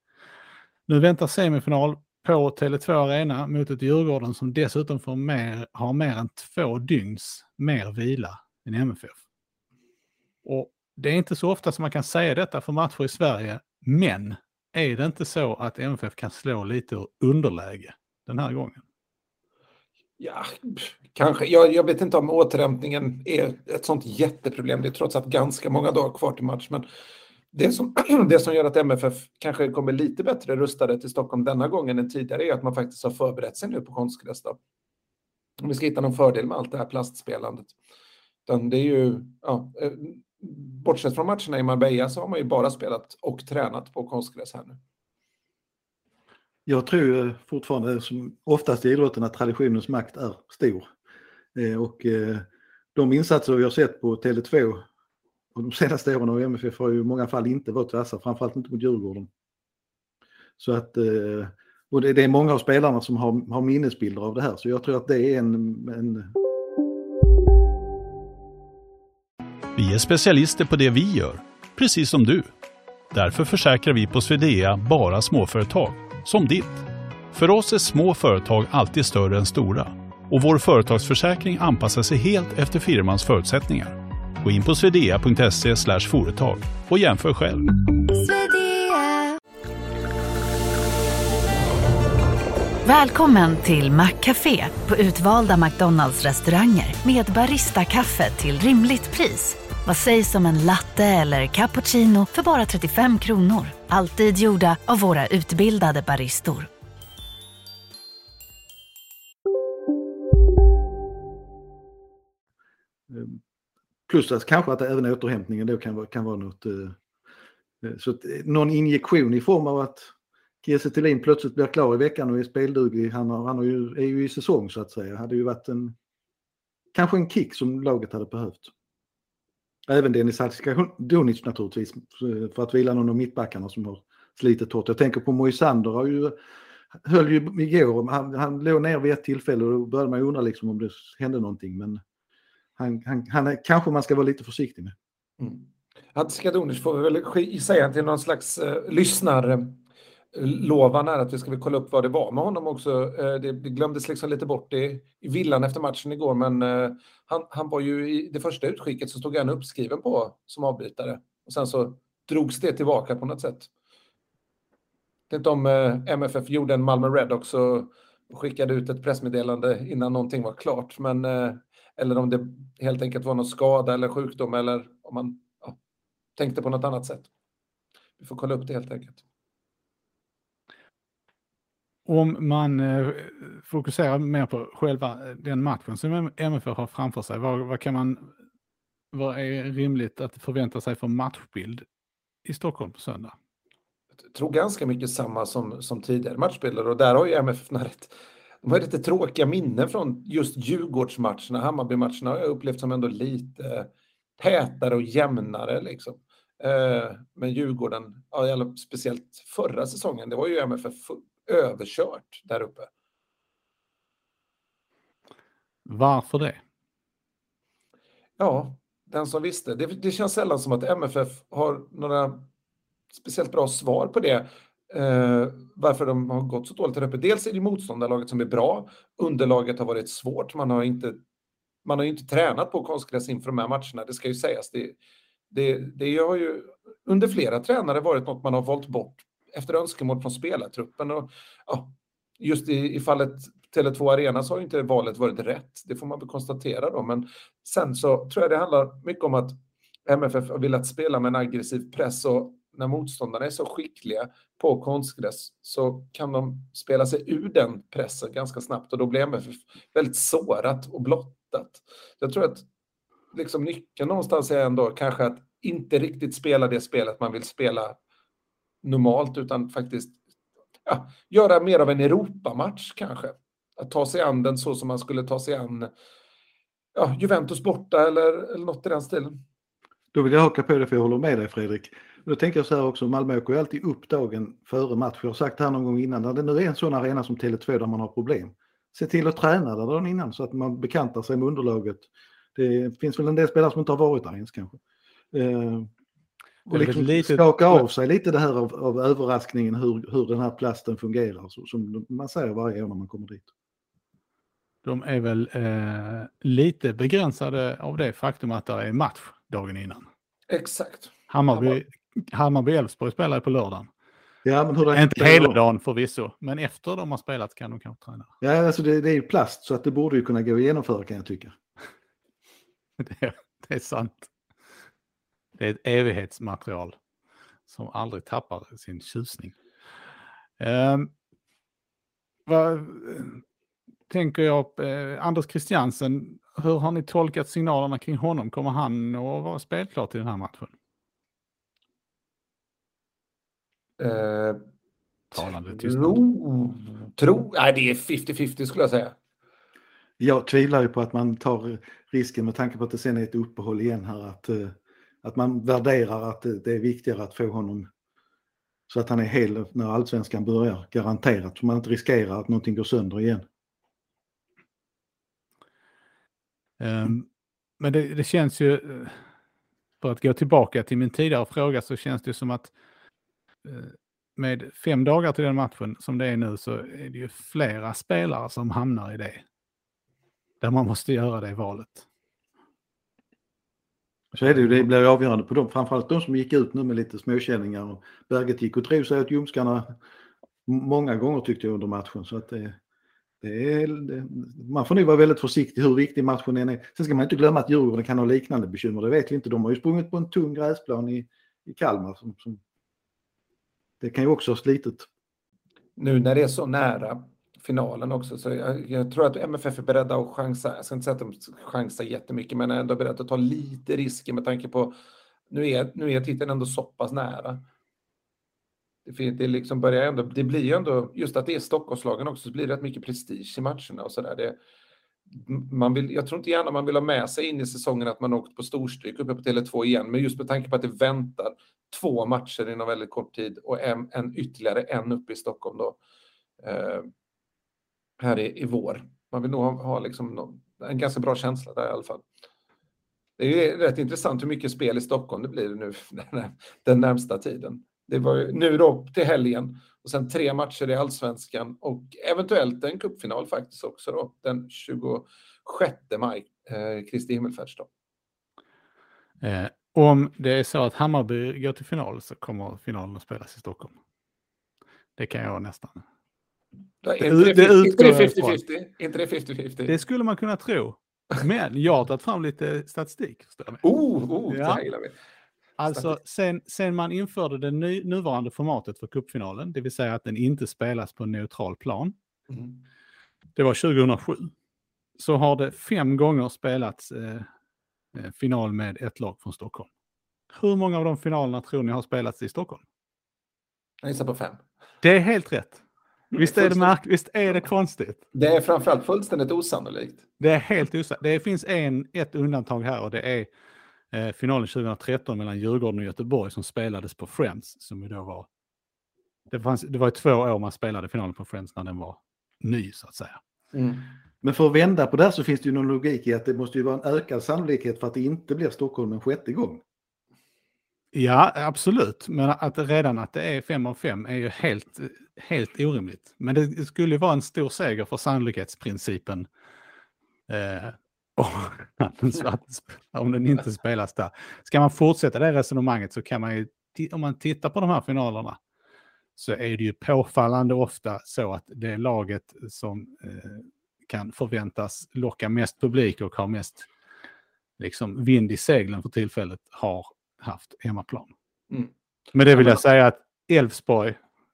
Speaker 1: Nu väntar semifinal på Tele2 Arena mot ett Djurgården som dessutom får mer, har mer än två dygns mer vila än MFF. Och det är inte så ofta som man kan säga detta för matcher i Sverige, men är det inte så att MFF kan slå lite ur underläge den här gången?
Speaker 3: Ja, kanske. Jag, jag, vet inte om återhämtningen är ett sånt jätteproblem. Det är trots allt ganska många dagar kvar till match. Men det som, det som gör att MFF kanske kommer lite bättre rustade till Stockholm denna gången än tidigare är att man faktiskt har förberett sig nu på konstgräs. Om vi ska hitta någon fördel med allt det här plastspelandet. Utan det är ju, ja, eh, bortsett från matcherna i Marbella så har man ju bara spelat och tränat på konstgräs här nu.
Speaker 2: Jag tror fortfarande som oftast i idrotten att traditionens makt är stor. Eh, och eh, de insatser vi har sett på Tele2 och de senaste åren av MFF har ju i många fall inte varit vassa, framförallt inte mot Djurgården. Så att, eh, och det är många av spelarna som har, har minnesbilder av det här så jag tror att det är en, en...
Speaker 4: Vi är specialister på det vi gör, precis som du. Därför försäkrar vi på Swedea bara småföretag som ditt. För oss är små företag alltid större än stora och vår företagsförsäkring anpassar sig helt efter firmans förutsättningar. Gå in på swedea.se företag och jämför själv.
Speaker 5: Välkommen till Maccafé på utvalda McDonalds restauranger med Baristakaffe till rimligt pris. Vad sägs om en latte eller cappuccino för bara 35 kronor? Alltid gjorda av våra utbildade baristor.
Speaker 2: Plus att kanske att även återhämtningen då kan vara, kan vara något... eh, eh Så att, eh, någon injektion i form av att Kiese Thelin plötsligt blir klar i veckan och är spelduglig. Han, har, han har ju, är ju i säsong så att säga. Hade ju varit en... Kanske en kick som laget hade behövt. Även Dennis Halskadonic naturligtvis. Eh, för att vila någon av mittbackarna som har slitit hårt. Jag tänker på Moisander har ju höll ju igår, han, han låg ner vid ett tillfälle och då började man undra liksom om det hände någonting. Men han, han, han är, kanske man ska vara lite försiktig med.
Speaker 3: Mm. Hadskadunic får vi väl säga till någon slags eh, lyssnarlovan här att vi ska väl kolla upp vad det var med honom också. Eh, det, glömdes liksom lite bort i, i villan efter matchen igår, men eh, han, han var ju i det första utskicket så stod han uppskriven på som avbytare och sen så drogs det tillbaka på något sätt. Jag vet inte om eh, MFF gjorde en Malmö Red också och skickade ut ett pressmeddelande innan någonting var klart, men eller om det helt enkelt var någon skada eller sjukdom eller om man ja, tänkte på något annat sätt. Vi får kolla upp det helt enkelt.
Speaker 1: Om man eh, fokuserar mer på själva eh, den matchen som MFF har framför sig, vad, vad kan man, vad är rimligt att förvänta sig för matchbild i Stockholm på söndag?
Speaker 3: Jag tror ganska mycket samma som, som tidigare matchbilder och där har ju MFF rätt de har lite tråkiga minnen från just Djurgårdsmatcherna, Hammarby-matcherna har jag upplevt som ändå lite tätare och jämnare. Liksom. Eh, men Djurgården, ja, speciellt förra säsongen, det var ju MFF överkört där uppe.
Speaker 1: Varför det?
Speaker 3: Ja, den som visste. Det, det känns sällan som att MFF har några speciellt bra svar på det. Eh, varför de har gått så dåligt där uppe. Dels är det motståndarlaget som är bra. Underlaget har varit svårt. Man har inte, man har inte tränat på konstgräs inför de här matcherna, det ska ju sägas. Det, det, det har ju under flera tränare varit något man har valt bort efter önskemål från spelartruppen. Och, ja, just i, i fallet Tele2 Arena så har ju inte valet varit rätt. Det får man väl konstatera då. Men sen så tror jag det handlar mycket om att MFF har velat spela med en aggressiv press och när motståndarna är så skickliga på konstgräs så kan de spela sig ur den pressen ganska snabbt och då blir MFF väldigt sårat och blottat. Jag tror att liksom nyckeln någonstans är ändå kanske att inte riktigt spela det spelet man vill spela normalt utan faktiskt ja, göra mer av en Europamatch kanske. Att ta sig an den så som man skulle ta sig an ja, Juventus borta eller, eller något i den stilen.
Speaker 2: Då vill jag haka på det för jag håller med dig Fredrik. Då tänker jag så här också, Malmö åker ju alltid upp dagen före match. Jag har sagt det här någon gång innan, när det nu är en sån arena som Tele2 där man har problem. Se till att träna där dagen innan så att man bekantar sig med underlaget. Det finns väl en del spelare som inte har varit där ens kanske. Eh, och liksom lite... skaka av sig lite det här av, av överraskningen hur, hur den här plasten fungerar, så, som man säger varje år när man kommer dit.
Speaker 1: De är väl eh, lite begränsade av det faktum att det är match dagen innan.
Speaker 3: Exakt.
Speaker 1: Hammarby, Hammarby-Elfsborg spelar på lördagen.
Speaker 2: Ja, men hur
Speaker 1: Inte hela dagen förvisso, men efter de har spelat kan de kanske träna.
Speaker 2: Ja, alltså det, det är ju plast så att det borde ju kunna gå att genomföra kan jag tycka.
Speaker 1: det, det är sant. Det är ett evighetsmaterial som aldrig tappar sin tjusning. Um, vad tänker jag, eh, Anders Christiansen, hur har ni tolkat signalerna kring honom? Kommer han att vara spelklar till den här matchen?
Speaker 3: Eh,
Speaker 1: Talande
Speaker 3: tro, tro, nej det är 50-50 skulle jag säga.
Speaker 2: Jag tvivlar ju på att man tar risken med tanke på att det sen är ett uppehåll igen här att, eh, att man värderar att det, det är viktigare att få honom så att han är hel när allsvenskan börjar, garanterat. Så man inte riskerar att någonting går sönder igen.
Speaker 1: Um, men det, det, känns ju, för att gå tillbaka till min tidigare fråga, så känns det som att uh, Eh, med fem dagar till den matchen som det är nu så är det ju flera spelare som hamnar i det. Där man måste göra det valet.
Speaker 2: Så är det ju, det blir avgörande på dem, framförallt de som gick ut nu med lite småkänningar. Och Berget gick och tro sig åt ljumskarna många gånger tyckte jag under matchen. Så att det, Det är, det, man får nog vara väldigt försiktig hur viktig matchen än är. Sen ska man inte glömma att Djurgården kan ha liknande bekymmer, det vet vi inte. De har ju sprungit på en tung gräsplan i, i Kalmar. Som, som, det kan ju också ha slitit.
Speaker 3: Nu när det är så nära finalen också, så jag, jag tror att MFF är beredda att chansa. Jag ska inte säga att de chansar jättemycket, men är ändå beredda att ta lite risker med tanke på nu är, nu är titeln ändå så pass nära. Det, det, liksom börjar ändå, det blir ju ändå, just att det är Stockholmslagen också, så blir det rätt mycket prestige i matcherna och sådär. Man vill, jag tror inte gärna man vill ha med sig in i säsongen att man åkt på storstryk uppe på Tele2 igen, men just med tanke på att det väntar två matcher inom väldigt kort tid och en, en ytterligare en uppe i Stockholm då. Eh, här i, i vår. Man vill nog ha, ha liksom någon, en ganska bra känsla där i alla fall. Det är rätt intressant hur mycket spel i Stockholm det blir nu den, den närmsta tiden. Det var ju nu då till helgen och sen tre matcher i allsvenskan och eventuellt en cupfinal faktiskt också då den 26 maj, eh, Kristi himmelfärdsdag.
Speaker 1: Eh, om det är så att Hammarby går till final så kommer finalen att spelas i Stockholm. Det kan jag nästan.
Speaker 3: Det, är inte det 50-50?
Speaker 1: Det skulle man kunna tro. Men jag har tagit fram lite statistik.
Speaker 3: Oh, oh, ja. det gillar vi.
Speaker 1: Alltså sen, sen man införde det ny, nuvarande formatet för cupfinalen, det vill säga att den inte spelas på en neutral plan. Mm. Det var 2007. Så har det fem gånger spelats eh, final med ett lag från Stockholm. Hur många av de finalerna tror ni har spelats i Stockholm?
Speaker 3: Jag gissar på fem.
Speaker 1: Det är helt rätt. Visst är, det märk visst är det konstigt?
Speaker 3: Det är framförallt fullständigt osannolikt.
Speaker 1: Det är helt osannolikt. Det finns en, ett undantag här och det är eh, finalen 2013 mellan Djurgården och Göteborg som spelades på Friends. Som då var, det, fanns, det var två år man spelade finalen på Friends när den var ny så att säga. Mm.
Speaker 2: Men för att vända på det här så finns det ju någon logik i att det måste ju vara en ökad sannolikhet för att det inte blir Stockholm en sjätte gång.
Speaker 1: Ja, absolut. Men att redan att det är fem av fem är ju helt, helt orimligt. Men det skulle ju vara en stor seger för sannolikhetsprincipen eh, om den inte spelas där. Ska man fortsätta det resonemanget så kan man ju, om man tittar på de här finalerna, så är det ju påfallande ofta så att det laget som eh, kan förväntas locka mest publik och har mest liksom, vind i seglen för tillfället har haft hemmaplan. Mm. Men det vill jag säga att Elfsborg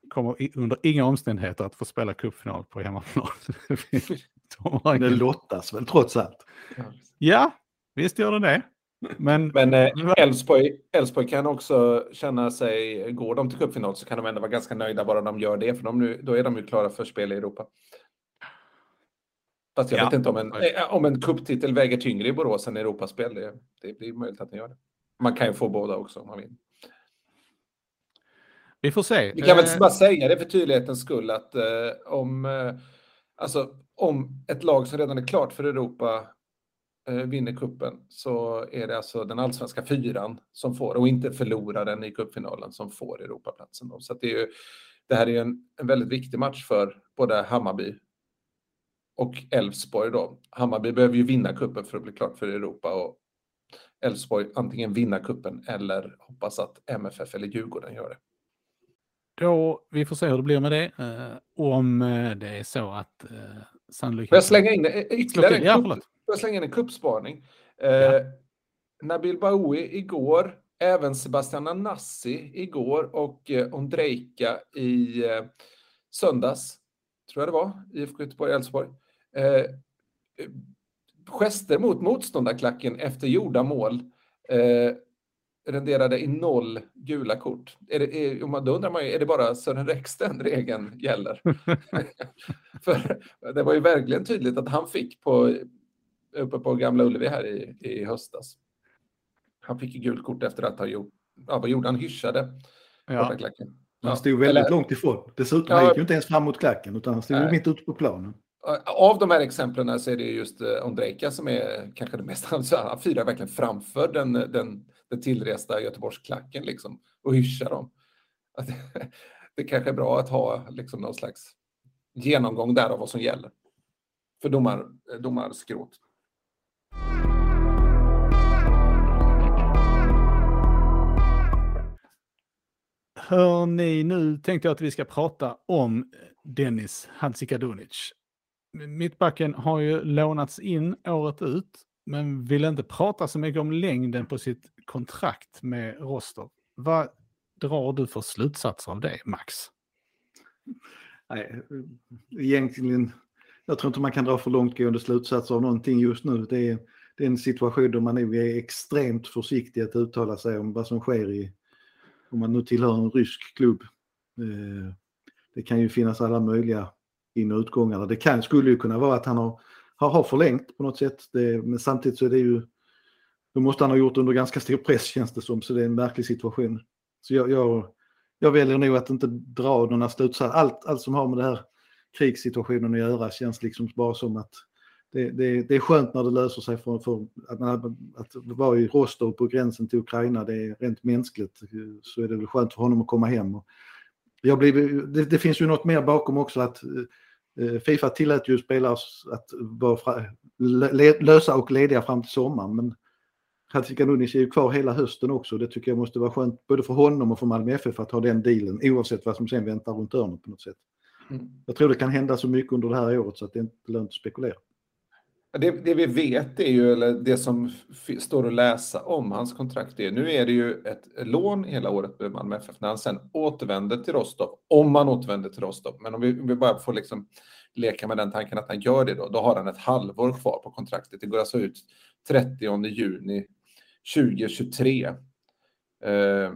Speaker 1: kommer under inga omständigheter att få spela cupfinal på hemmaplan.
Speaker 2: De det lottas väl trots allt?
Speaker 1: Ja, visst gör det det. Men,
Speaker 3: Men eh, Elfsborg eh, kan också känna sig, går de till cupfinal så kan de ändå vara ganska nöjda bara de gör det, för de nu, då är de ju klara för spel i Europa. Fast jag ja. vet inte om en, eh, om en cuptitel väger tyngre i Borås än Europaspel. Det, det blir möjligt att den gör det. Man kan ju få båda också om man vill.
Speaker 1: Vi får se.
Speaker 3: Vi kan väl eh, bara säga det för tydlighetens skull att eh, om, eh, alltså, om ett lag som redan är klart för Europa eh, vinner kuppen så är det alltså den allsvenska fyran som får och inte förloraren i cupfinalen som får Europaplatsen. Då. Så det, är ju, det här är en, en väldigt viktig match för både Hammarby och Elfsborg. Då. Hammarby behöver ju vinna kuppen för att bli klart för Europa och Elfsborg antingen vinna kuppen eller hoppas att MFF eller Djurgården gör det.
Speaker 1: Då, vi får se hur det blir med det. Eh, om eh, det är så att eh,
Speaker 3: sannolikheten... Får jag slänga in ytterligare en, ja, kupp, jag slänga in en kuppspaning? Eh, ja. Nabil Baoui igår, även Sebastian Anassi igår och eh, Ondrejka i eh, söndags, tror jag det var, IFK Göteborg-Elfsborg. Eh, gester mot motståndarklacken efter gjorda mål eh, renderade i noll gula kort. Är det, är, då undrar man ju, är det bara Sören Rex den regeln gäller? För det var ju verkligen tydligt att han fick på, uppe på Gamla Ullevi här i, i höstas. Han fick ju gult kort efter att ha gjort, ja vad gjorde han, hyschade ja. klacken.
Speaker 2: Han stod väldigt Eller, långt ifrån. Dessutom ja, han gick ju inte ens fram mot klacken utan han stod nej. mitt ute på planen.
Speaker 3: Eh, av de här exemplen så är det just eh, Ondrejka som är kanske det mest, alltså, han firar verkligen framför den, eh, den, den tillresta Göteborgsklacken liksom och hyschar dem. Att, det kanske är bra att ha liksom någon slags genomgång där av vad som gäller för domar, eh, domarskrot.
Speaker 1: Hör ni, nu tänkte jag att vi ska prata om Dennis Hansikadunic mittbacken har ju lånats in året ut, men vill inte prata så mycket om längden på sitt kontrakt med Rostov. Vad drar du för slutsatser av det, Max?
Speaker 2: Nej, egentligen, jag tror inte man kan dra för långtgående slutsatser av någonting just nu. Det är, det är en situation där man nog är extremt försiktig att uttala sig om vad som sker i, om man nu tillhör en rysk klubb. Eh, det kan ju finnas alla möjliga in och utgångarna. Det kan, skulle ju kunna vara att han har, har, förlängt på något sätt. Det, men samtidigt så är det ju, då måste han ha gjort under ganska stor press känns det som, så det är en märklig situation. Så jag, jag, jag väljer nog att inte dra några slutsatser. Allt, allt som har med det här krigssituationen att göra känns liksom bara som att det, det, det är skönt när det löser sig för, för att, man, att vara i Rostov på gränsen till Ukraina. Det är rent mänskligt så är det väl skönt för honom att komma hem. Och jag blir, det, det finns ju något mer bakom också att Fifa tillät ju spelare att vara lösa och lediga fram till sommaren. Men Hatzikanounic är ju kvar hela hösten också. Det tycker jag måste vara skönt både för honom och för Malmö FF att ha den dealen oavsett vad som sen väntar runt hörnet på något sätt. Mm. Jag tror det kan hända så mycket under det här året så att det inte är lönt att spekulera.
Speaker 3: Det, det, vi vet är ju, eller det som står att läsa om hans kontrakt är, nu är det ju ett lån hela året med Malmö FF när han sen återvänder till Rostov, om han återvänder till Rostov. Men om vi, om vi bara får liksom leka med den tanken att han gör det då, då har han ett halvår kvar på kontraktet. Det går alltså ut 30 juni 2023. Eh,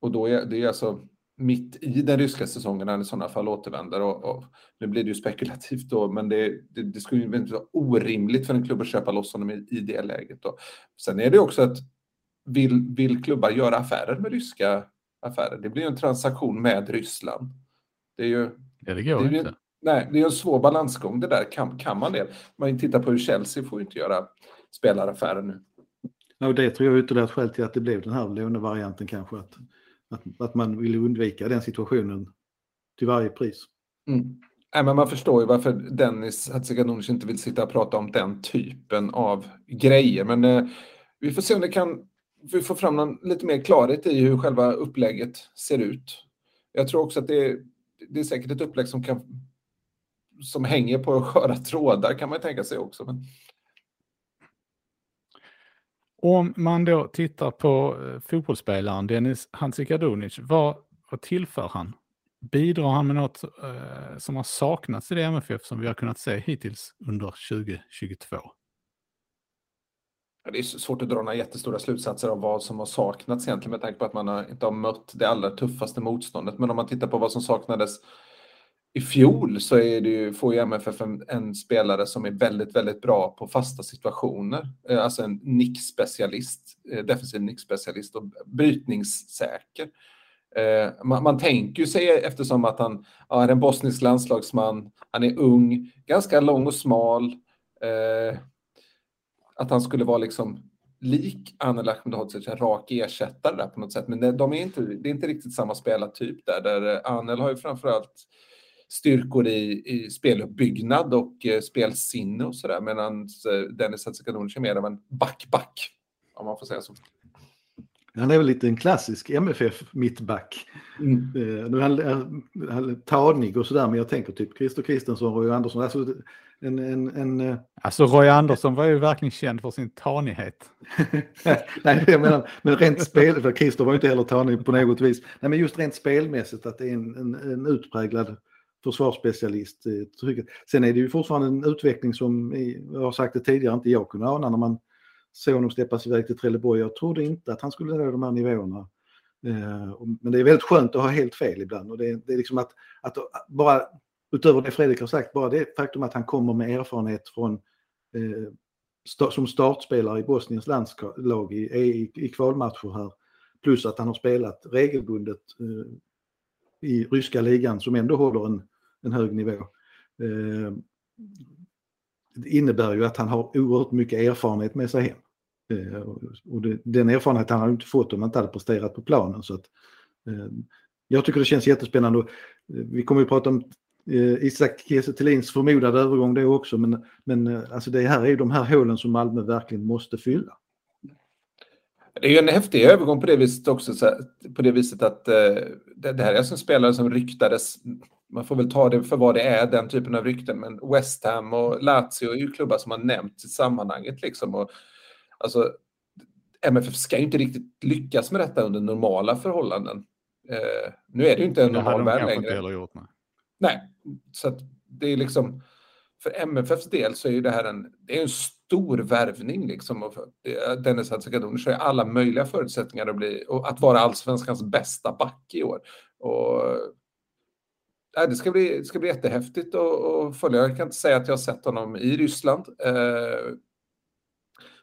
Speaker 3: och då är det är alltså mitt i den ryska säsongen när han i sådana fall återvänder. Och, och, nu blir det ju spekulativt då, men det, det, det skulle ju inte vara orimligt för en klubb att köpa loss honom i, i det läget. Då. Sen är det också att vill, vill klubbar göra affärer med ryska affärer? Det blir ju en transaktion med Ryssland. Det är ju...
Speaker 1: Ja, det går det inte.
Speaker 3: nej, det är en svår balansgång det där. Kan, kan man det? Man tittar på hur Chelsea får inte göra spelaraffärer nu.
Speaker 2: Ja, och det tror jag är ytterligare ett skäl till att det blev den här lånevarianten kanske. Att att, att man vill undvika den situationen till varje pris.
Speaker 3: Mm. Nej, men man förstår ju varför Dennis Hatzikanovic inte vill sitta och prata om den typen av grejer. Men eh, vi får se om det kan vi får fram någon, lite mer klarhet i hur själva upplägget ser ut. Jag tror också att det är, det är säkert ett upplägg som, kan, som hänger på sköra trådar kan man tänka sig också. Men...
Speaker 1: Om man då tittar på eh, fotbollsspelaren Dennis Hansikadunic, vad, vad tillför han? Bidrar han med något eh, som har saknats i det MFF som vi har kunnat se hittills under 2022?
Speaker 3: Det är svårt att dra några jättestora slutsatser av vad som har saknats egentligen med tanke på att man inte har mött det allra tuffaste motståndet. Men om man tittar på vad som saknades i fjol så är det ju, får ju MFF en, en, spelare som är väldigt, väldigt bra på fasta situationer. Eh, alltså en nickspecialist, eh, defensiv nickspecialist och brytningssäker. Eh, man, man, tänker ju sig eftersom att han ja, är en bosnisk landslagsman, han är ung, ganska lång och smal, eh, att han skulle vara liksom lik Anel Ahmedhodzic, en rak ersättare där på något sätt. Men det, de är inte, det är inte riktigt samma spelartyp där, där Anel har ju framförallt styrkor i, i speluppbyggnad och eh, spelsinne och sådär medan eh, Dennis Hadzikadunic är mer av en back-back, om man får säga så.
Speaker 2: Han är väl lite en klassisk MFF mittback. Mm. Eh, nu är han, han tanig och sådär, men jag tänker typ Christer Kristensson, Roy Andersson. Alltså, en, en, en, eh,
Speaker 1: alltså Roy Andersson var ju verkligen känd för sin tanighet.
Speaker 2: Nej, jag menar, men rent spel, för Christer var ju inte heller tanig på något vis. Nej, men just rent spelmässigt att det är en, en, en utpräglad försvarsspecialist. Eh, trycket. Sen är det ju fortfarande en utveckling som, jag har sagt det tidigare, inte jag kunde ana när man såg honom släppas iväg till Trelleborg. Jag trodde inte att han skulle nå de här nivåerna. Eh, men det är väldigt skönt att ha helt fel ibland. Och det, det är liksom att, att bara, utöver det Fredrik har sagt, bara det faktum att han kommer med erfarenhet från eh, som startspelare i Bosniens landslag i, i, i kvalmatcher här. Plus att han har spelat regelbundet eh, i ryska ligan som ändå håller en, en hög nivå. Eh, det innebär ju att han har oerhört mycket erfarenhet med sig hem. Eh, och det, den erfarenheten har han inte fått om han inte hade presterat på planen. Så att, eh, jag tycker det känns jättespännande. Och, eh, vi kommer ju prata om eh, Isak Kiese förmodade övergång då också men, men eh, alltså det här är ju de här hålen som Malmö verkligen måste fylla.
Speaker 3: Det är ju en häftig övergång på det viset också, på det viset att det här är alltså en spelare som ryktades man får väl ta det för vad det är, den typen av rykten, men West Ham och Lazio är ju klubbar som har nämnts i sammanhanget liksom. Och, alltså, MFF ska ju inte riktigt lyckas med detta under normala förhållanden. Eh, nu är det ju inte en normal värld längre.
Speaker 1: Heller gjort, nej.
Speaker 3: nej, så det är liksom för MFFs del så är ju det här en, det är en stor värvning liksom. Och för, Dennis Hadzikadunic har alla möjliga förutsättningar att bli och att vara allsvenskans bästa back i år. Och det, ska bli, det ska bli jättehäftigt att följa. Jag kan inte säga att jag har sett honom i Ryssland. Eh,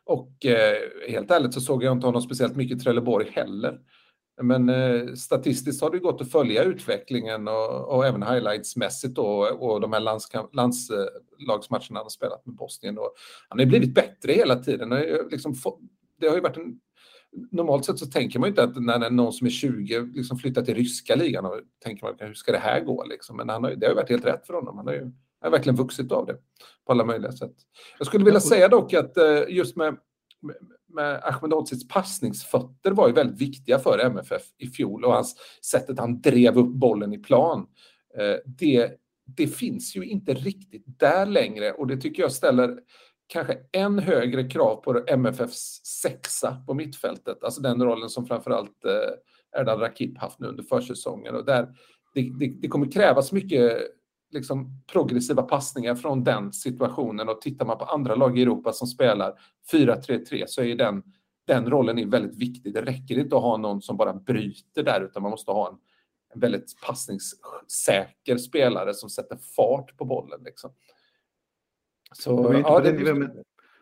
Speaker 3: och eh, helt ärligt så såg jag inte honom speciellt mycket i Trelleborg heller. Men eh, statistiskt har det gått att följa utvecklingen och, och även highlightsmässigt då, och de här landslagsmatcherna han har spelat med Bosnien. Och han har blivit bättre hela tiden. Liksom, det har ju varit en normalt sett så tänker man ju inte att när någon som är 20 liksom flyttar till ryska ligan och tänker man hur ska det här gå liksom. Men han har, det har ju varit helt rätt för honom. Han har ju han har verkligen vuxit av det på alla möjliga sätt. Jag skulle vilja säga dock att eh, just med, med Ahmed Odzics passningsfötter var ju väldigt viktiga för MFF i fjol och hans sättet han drev upp bollen i plan. Eh, det, det finns ju inte riktigt där längre och det tycker jag ställer kanske än högre krav på MFFs sexa på mittfältet, alltså den rollen som framförallt eh, Erdal Rakip haft nu under försäsongen och där det, det, det kommer krävas mycket liksom, progressiva passningar från den situationen och tittar man på andra lag i Europa som spelar 4-3-3 så är den, den rollen är väldigt viktig. Det räcker inte att ha någon som bara bryter där utan man måste ha en, en väldigt passningssäker spelare som sätter fart på bollen. Liksom.
Speaker 2: Så, ja, det, det, men,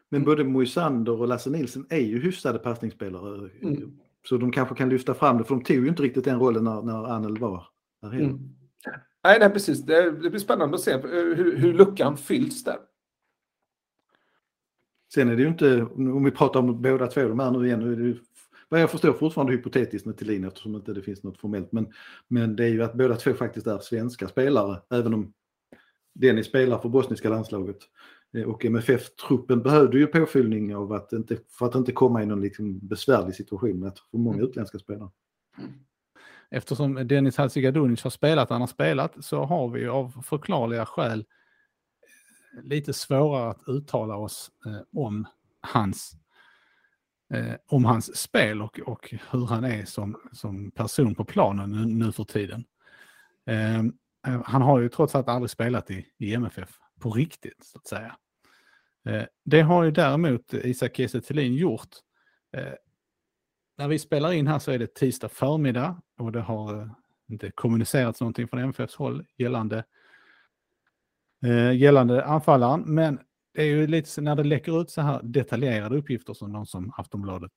Speaker 2: men både Moisander och Lasse Nilsson är ju hyfsade passningsspelare. Mm. Så de kanske kan lyfta fram det, för de tog ju inte riktigt den rollen när, när Anel var där
Speaker 3: mm. Nej, nej, precis. Det, det, blir spännande att se hur, hur luckan fylls där.
Speaker 2: Sen är det ju inte, om vi pratar om båda två, de här nu igen, nu är det ju, vad jag förstår fortfarande hypotetiskt med Thelin eftersom inte det finns något formellt, men, men det är ju att båda två faktiskt är svenska spelare, även om Dennis spelar för bosniska landslaget. Eh, och MFF-truppen behövde ju påfyllning av att inte, för att inte komma i någon liksom besvärlig situation med att få många mm. utländska spelare.
Speaker 1: Eftersom Dennis Hadzikadunic har spelat han har spelat så har vi av förklarliga skäl eh, lite svårare att uttala oss eh, om hans eh, om hans spel och, och hur han är som, som person på planen nu, nu för tiden. Eh, han har ju trots allt aldrig spelat i, i MFF på riktigt, så att säga. Eh, det har ju däremot Isak Kiese gjort. Eh, när vi spelar in här så är det tisdag förmiddag och det har eh, inte kommunicerats någonting från MFFs håll gällande, gällande anfallaren. Men det är ju lite när det läcker ut så här detaljerade uppgifter som de som Aftonbladet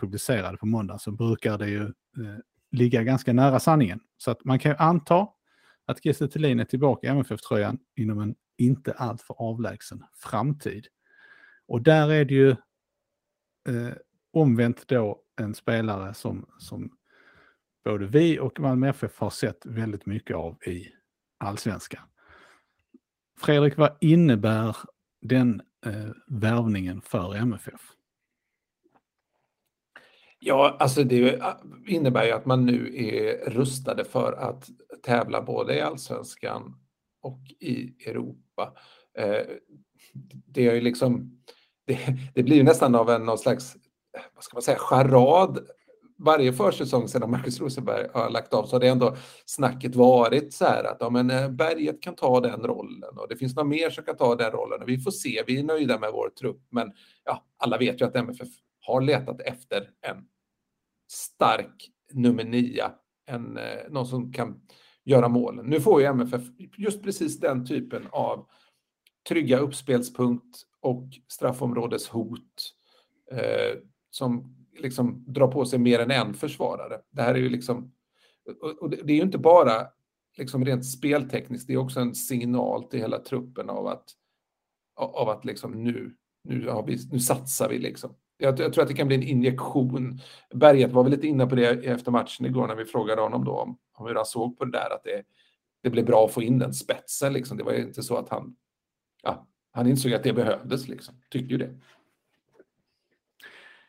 Speaker 1: publicerade på måndag så brukar det ju ligga ganska nära sanningen. Så att man kan ju anta att Kiese är tillbaka i MFF-tröjan inom en inte alltför avlägsen framtid. Och där är det ju eh, omvänt då en spelare som, som både vi och Malmö FF har sett väldigt mycket av i allsvenskan. Fredrik, vad innebär den eh, värvningen för MFF?
Speaker 3: Ja, alltså det ah, innebär ju att man nu är rustade för att tävla både i allsvenskan och i Europa. Eh, det är ju liksom, det, det blir nästan av en någon slags, vad ska man säga, charad varje försäsong sedan Marcus Rosenberg har lagt av så har det ändå snacket varit så här att ja, men eh, Berget kan ta den rollen och det finns några mer som kan ta den rollen och vi får se, vi är nöjda med vår trupp men ja, alla vet ju att MFF har letat efter en stark nummer nio, en, eh, någon som kan göra målen. Nu får ju MFF just precis den typen av trygga uppspelspunkt och straffområdeshot eh, som liksom drar på sig mer än en försvarare. Det här är ju liksom, och det är ju inte bara liksom rent speltekniskt, det är också en signal till hela truppen av att, av att liksom nu, nu, har vi, nu satsar vi liksom. Jag, jag, tror att det kan bli en injektion. Berget var väl lite inne på det efter matchen igår när vi frågade honom då om, om hur han såg på det där, att det, det blev bra att få in den spetsen. Liksom. Det var ju inte så att han, ja, han insåg att det behövdes, liksom. tyckte ju det.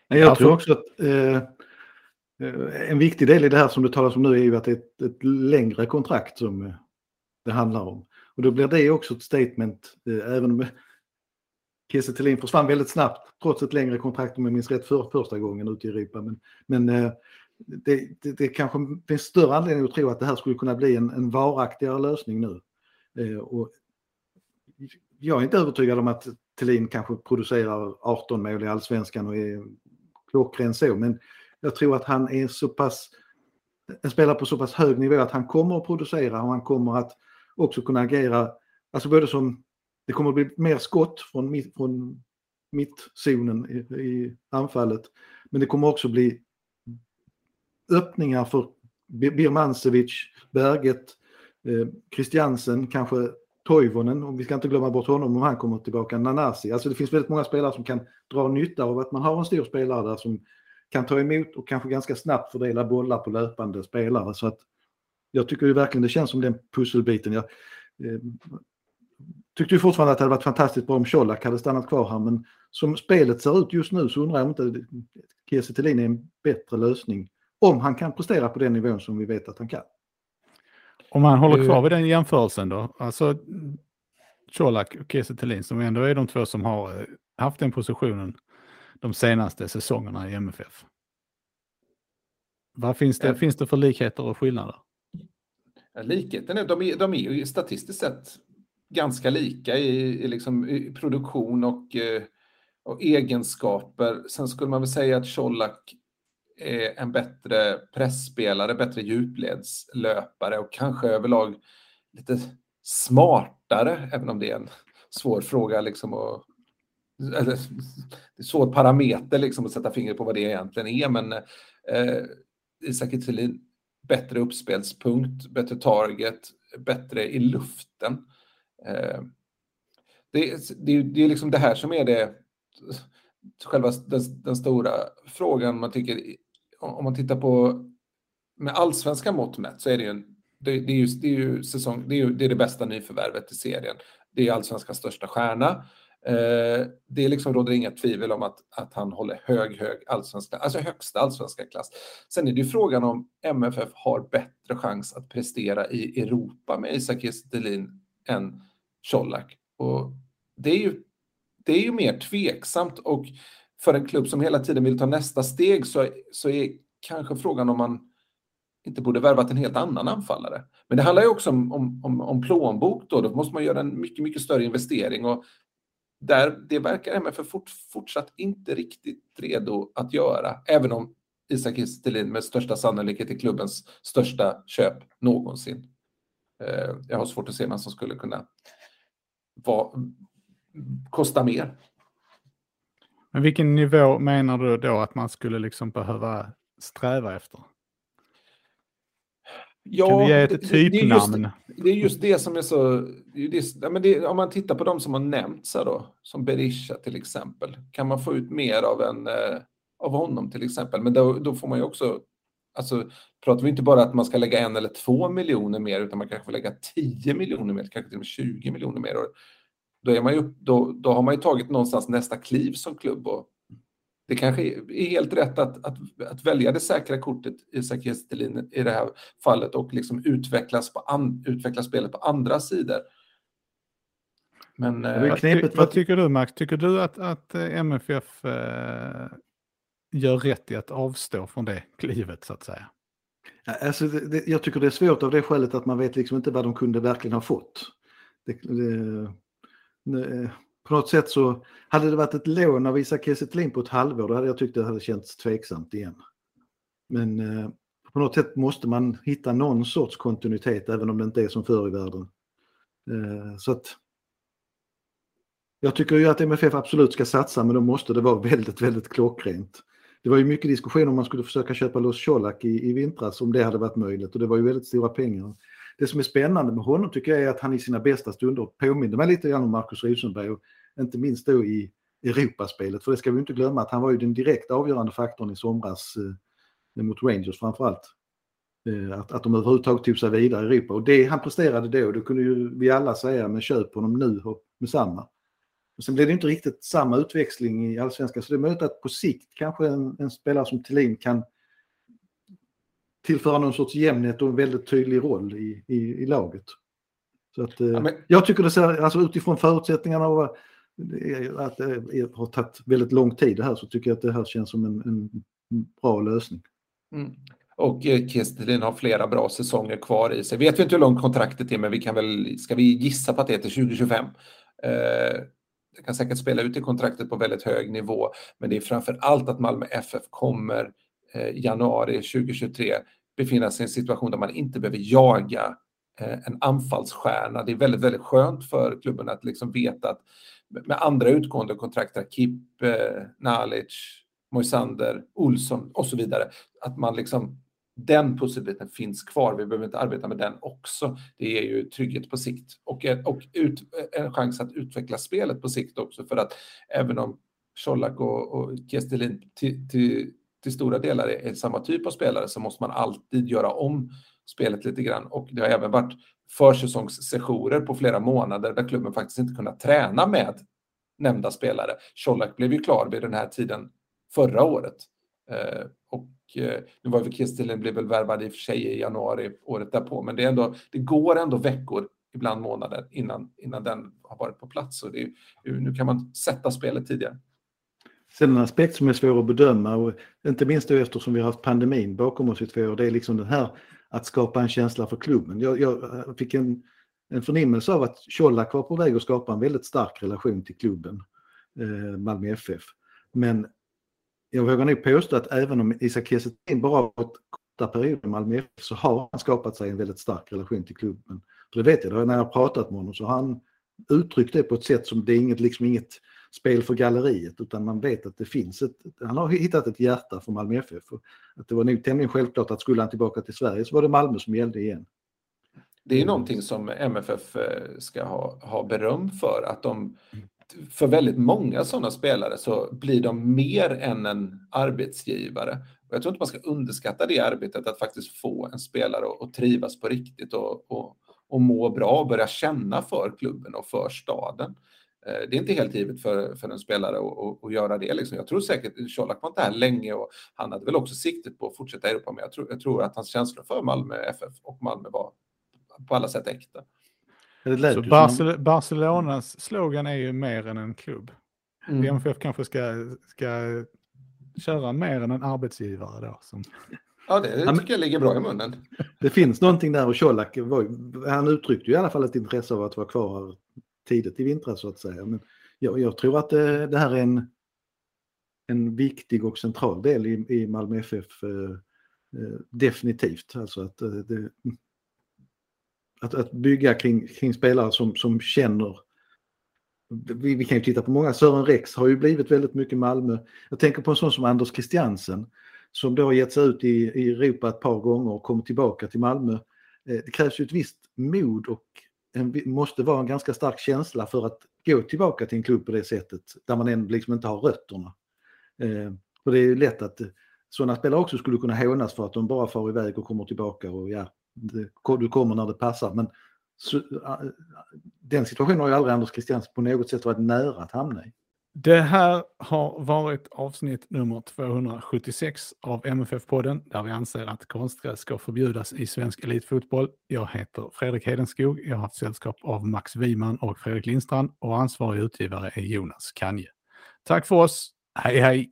Speaker 2: Jag tror också att eh, en viktig del i det här som du talar om nu är ju att det är ett, ett längre kontrakt som, det handlar om. Och då blir det också ett statement, eh, även om Kiese Thelin försvann väldigt snabbt, trots ett längre kontrakt om jag minns rätt för, första gången ute i Europa. Men, men eh, det, det, det kanske finns större anledning att tro att det här skulle kunna bli en, en varaktigare lösning nu. Eh, och jag är inte övertygad om att Thelin kanske producerar 18 mål i allsvenskan och är klockren så, men jag tror att han är så pass, en spelare på så pass hög nivå att han kommer att producera och han kommer att också kunna agera, alltså både som, det kommer att bli mer skott från, mitt, från mittzonen i, i anfallet, men det kommer också bli öppningar för Birmancevic, Berget, eh, Christiansen, kanske Toivonen, och vi ska inte glömma bort honom om han kommer tillbaka, Nanasi. Alltså det finns väldigt många spelare som kan dra nytta av att man har en stor spelare där som kan ta emot och kanske ganska snabbt fördela bollar på löpande spelare. Så att jag tycker ju verkligen det känns som den pusselbiten. Jag eh, tyckte ju fortfarande att det hade varit fantastiskt bra om Colak hade stannat kvar här men som spelet ser ut just nu så undrar jag om inte Kiese Thelin är en bättre lösning om han kan prestera på den nivån som vi vet att han kan.
Speaker 1: Om han håller kvar vid den jämförelsen då, alltså Colak och Kiese Thelin som ändå är de två som har eh, haft den positionen de senaste säsongerna i MFF. Vad finns det, mm. finns det för likheter och skillnader?
Speaker 3: Likheten är, de är, de är ju statistiskt sett ganska lika i, i, liksom, i produktion och, eh, och, egenskaper. Sen skulle man väl säga att Colak är en bättre pressspelare, bättre djupledslöpare och kanske överlag lite smartare, även om det är en svår fråga liksom och, eller, det är svår parameter liksom att sätta fingret på vad det egentligen är, men eh, Isak Thelin, bättre uppspelspunkt, bättre target, bättre i luften. Det, det, det är liksom det här som är det, själva den, den stora frågan man tycker, om man tittar på med allsvenska mått mätt så är det ju en det, det, är ju, det, är ju säsong, det, är ju, det är det bästa nyförvärvet i serien. Det är allsvenskans största stjärna. Eh, det liksom råder inga tvivel om att, att han håller hög, hög allsvenska, alltså högsta allsvenska klass. Sen är det ju frågan om MFF har bättre chans att prestera i Europa med Isak Kiese än Colak. Och det är ju det är ju mer tveksamt och för en klubb som hela tiden vill ta nästa steg så, så är kanske frågan om man inte borde värvat en helt annan anfallare. Men det handlar ju också om, om, om, plånbok då, då måste man göra en mycket, mycket större investering och där, det verkar MFF fort, fortsatt inte riktigt redo att göra, även om Isak Kistelin med största sannolikhet är klubbens största köp någonsin. Eh, jag har svårt att se vem som skulle kunna va, kosta mer.
Speaker 1: Men vilken nivå menar du då att man skulle liksom behöva sträva efter?
Speaker 3: Ja, kan du ge ett typnamn? Det är just det som är så... Det, det, om man tittar på de som har nämnts här då, som Berisha till exempel, kan man få ut mer av, en, eh, av honom till exempel? Men då, då får man ju också... Alltså, pratar vi inte bara att man ska lägga en eller två miljoner mer, utan man kanske får lägga tio miljoner mer, kanske till och med 20 miljoner mer. Och då, är man ju, då, då har man ju tagit någonstans nästa kliv som klubb och det kanske är helt rätt att, att, att välja det säkra kortet Isak Estelin i det här fallet och liksom utvecklas, på an, utveckla spelet på andra sidor.
Speaker 1: Men, eh, knepet, vad tycker du Max? Tycker du att, att MFF eh, gör rätt i att avstå från det klivet så att säga?
Speaker 2: Alltså, det, det, jag tycker det är svårt av det skälet att man vet liksom inte vad de kunde verkligen ha fått. Det, det, eh, på något sätt så hade det varit ett lån av Isak Kiese på ett halvår då hade jag tyckt det hade känts tveksamt igen. Men eh, på något sätt måste man hitta någon sorts kontinuitet även om det inte är som förr i världen. Eh, så att jag tycker ju att MFF absolut ska satsa men då måste det vara väldigt, väldigt klockrent. Det var ju mycket diskussion om man skulle försöka köpa loss Colak i, i vintras om det hade varit möjligt och det var ju väldigt stora pengar det som är spännande med honom tycker jag är att han i sina bästa stunder påminner mig lite grann om Marcus Rosenberg och inte minst då i Europaspelet. För det ska vi inte glömma att han var ju den direkt avgörande faktorn i somras eh, mot Rangers framförallt. Eh, att, att de överhuvudtaget tog sig vidare i Europa och det han presterade då, det kunde ju vi alla säga men köp honom nu och med samma. Och sen blev det inte riktigt samma utväxling i allsvenskan så det är möjligt att på sikt kanske en, en spelare som Thelin kan tillföra någon sorts jämnhet och en väldigt tydlig roll i, i, i laget. Så att, eh,
Speaker 3: Ja, men-
Speaker 2: Jag tycker det ser, alltså utifrån förutsättningarna av att det har tagit väldigt lång tid det här så tycker jag att det här känns som en, en bra lösning.
Speaker 3: Mm. Och eh, Kestelin har flera bra säsonger kvar i sig. Vet vi inte hur långt kontraktet är, men vi kan väl, ska vi gissa på att det är till 2025? Eh, det kan säkert spela ut i kontraktet på väldigt hög nivå, men det är framför allt att Malmö FF kommer eh, i januari 2023 befinna sig i en situation där man inte behöver jaga eh, en anfallsstjärna. Det är väldigt, väldigt skönt för klubben att liksom veta att med andra utgående kontrakt, Kip, eh, Nalic, Moisander, Olsson och så vidare, att man liksom den pusselbiten finns kvar. Vi behöver inte arbeta med den också. Det ger ju trygghet på sikt och, och ut, en chans att utveckla spelet på sikt också för att även om Colak och, och Kestelin till, till, till stora delar är, samma typ av spelare så måste man alltid göra om spelet lite grann och det har även varit försäsongssessioner på flera månader där klubben faktiskt inte kunnat träna med nämnda spelare. Colak blev ju klar vid den här tiden förra året. Eh, och Eh, nu var väl Kristelin blev väl värvad i och för sig i januari året därpå, men det, är ändå, det går ändå veckor, ibland månader, innan, innan den har varit på plats. Så det är, nu kan man sätta spelet tidigare.
Speaker 2: Sen en aspekt som är svår att bedöma och inte minst då eftersom vi har haft pandemin bakom oss i två år, det är liksom den här att skapa en känsla för klubben. Jag, jag fick en, en förnimmelse av att Colak var på väg att skapa en väldigt stark relation till klubben, eh, Malmö FF. Men jag vågar nog påstå att även om Isak Kiese bara har ett korta perioder i Malmö FF så har han skapat sig en väldigt stark relation till klubben. För det vet jag, när jag har pratat med honom så har han uttryckt det på ett sätt som det är inget, liksom inget spel för galleriet utan man vet att det finns ett, han har hittat ett hjärta för Malmö FF. Att det var nog tämligen självklart att skulle han tillbaka till Sverige så var det Malmö som gällde igen.
Speaker 3: Det är någonting som MFF ska ha, ha beröm för, att de för väldigt många sådana spelare så blir de mer än en arbetsgivare. Och jag tror inte man ska underskatta det arbetet att faktiskt få en spelare att, trivas på riktigt och, och, och må bra och börja känna för klubben och för staden. Eh, det är inte helt givet för, för en spelare att, att göra det. Liksom. Jag tror säkert, Colak var inte här länge och han hade väl också siktet på att fortsätta i Europa, men jag tror, jag tror att hans känslor för Malmö FF och Malmö var på alla sätt äkta.
Speaker 1: Så Barcel Barcelonas slogan är ju mer än en klubb. Mm. MFF kanske ska, ska köra mer än en arbetsgivare då. Som...
Speaker 3: Ja, det, det tycker jag ligger bra i munnen.
Speaker 2: Det finns någonting där och Colak, han uttryckte ju i alla fall ett intresse av att vara kvar tidigt i vintras så att säga. Men jag, jag tror att det, det, här är en, en viktig och central del i, i Malmö FF eh, definitivt. Alltså att, det, att, att bygga kring, kring spelare som, som känner vi, vi, kan ju titta på många, Sören Rex har ju blivit väldigt mycket Malmö. Jag tänker på en sån som Anders Christiansen som då har gett sig ut i, i Europa ett par gånger och kommit tillbaka till Malmö. Eh, det krävs ju ett visst mod och en, måste vara en ganska stark känsla för att gå tillbaka till en klubb på det sättet där man än liksom inte har rötterna. Eh, och det är ju lätt att eh, sådana spelare också skulle kunna hånas för att de bara far iväg och kommer tillbaka och ja, det, du kommer när det passar. Men så, äh, äh, den situationen har ju aldrig Anders Christiansen på något sätt varit nära att hamna i.
Speaker 1: Det här har varit avsnitt nummer 276 av MFF-podden där vi anser att konstgräs ska förbjudas i svensk elitfotboll. Jag heter Fredrik Hedenskog. Jag har haft sällskap av Max Wiman och Fredrik Lindstrand och ansvarig utgivare är Jonas Kanje. Tack för oss. Hej hej!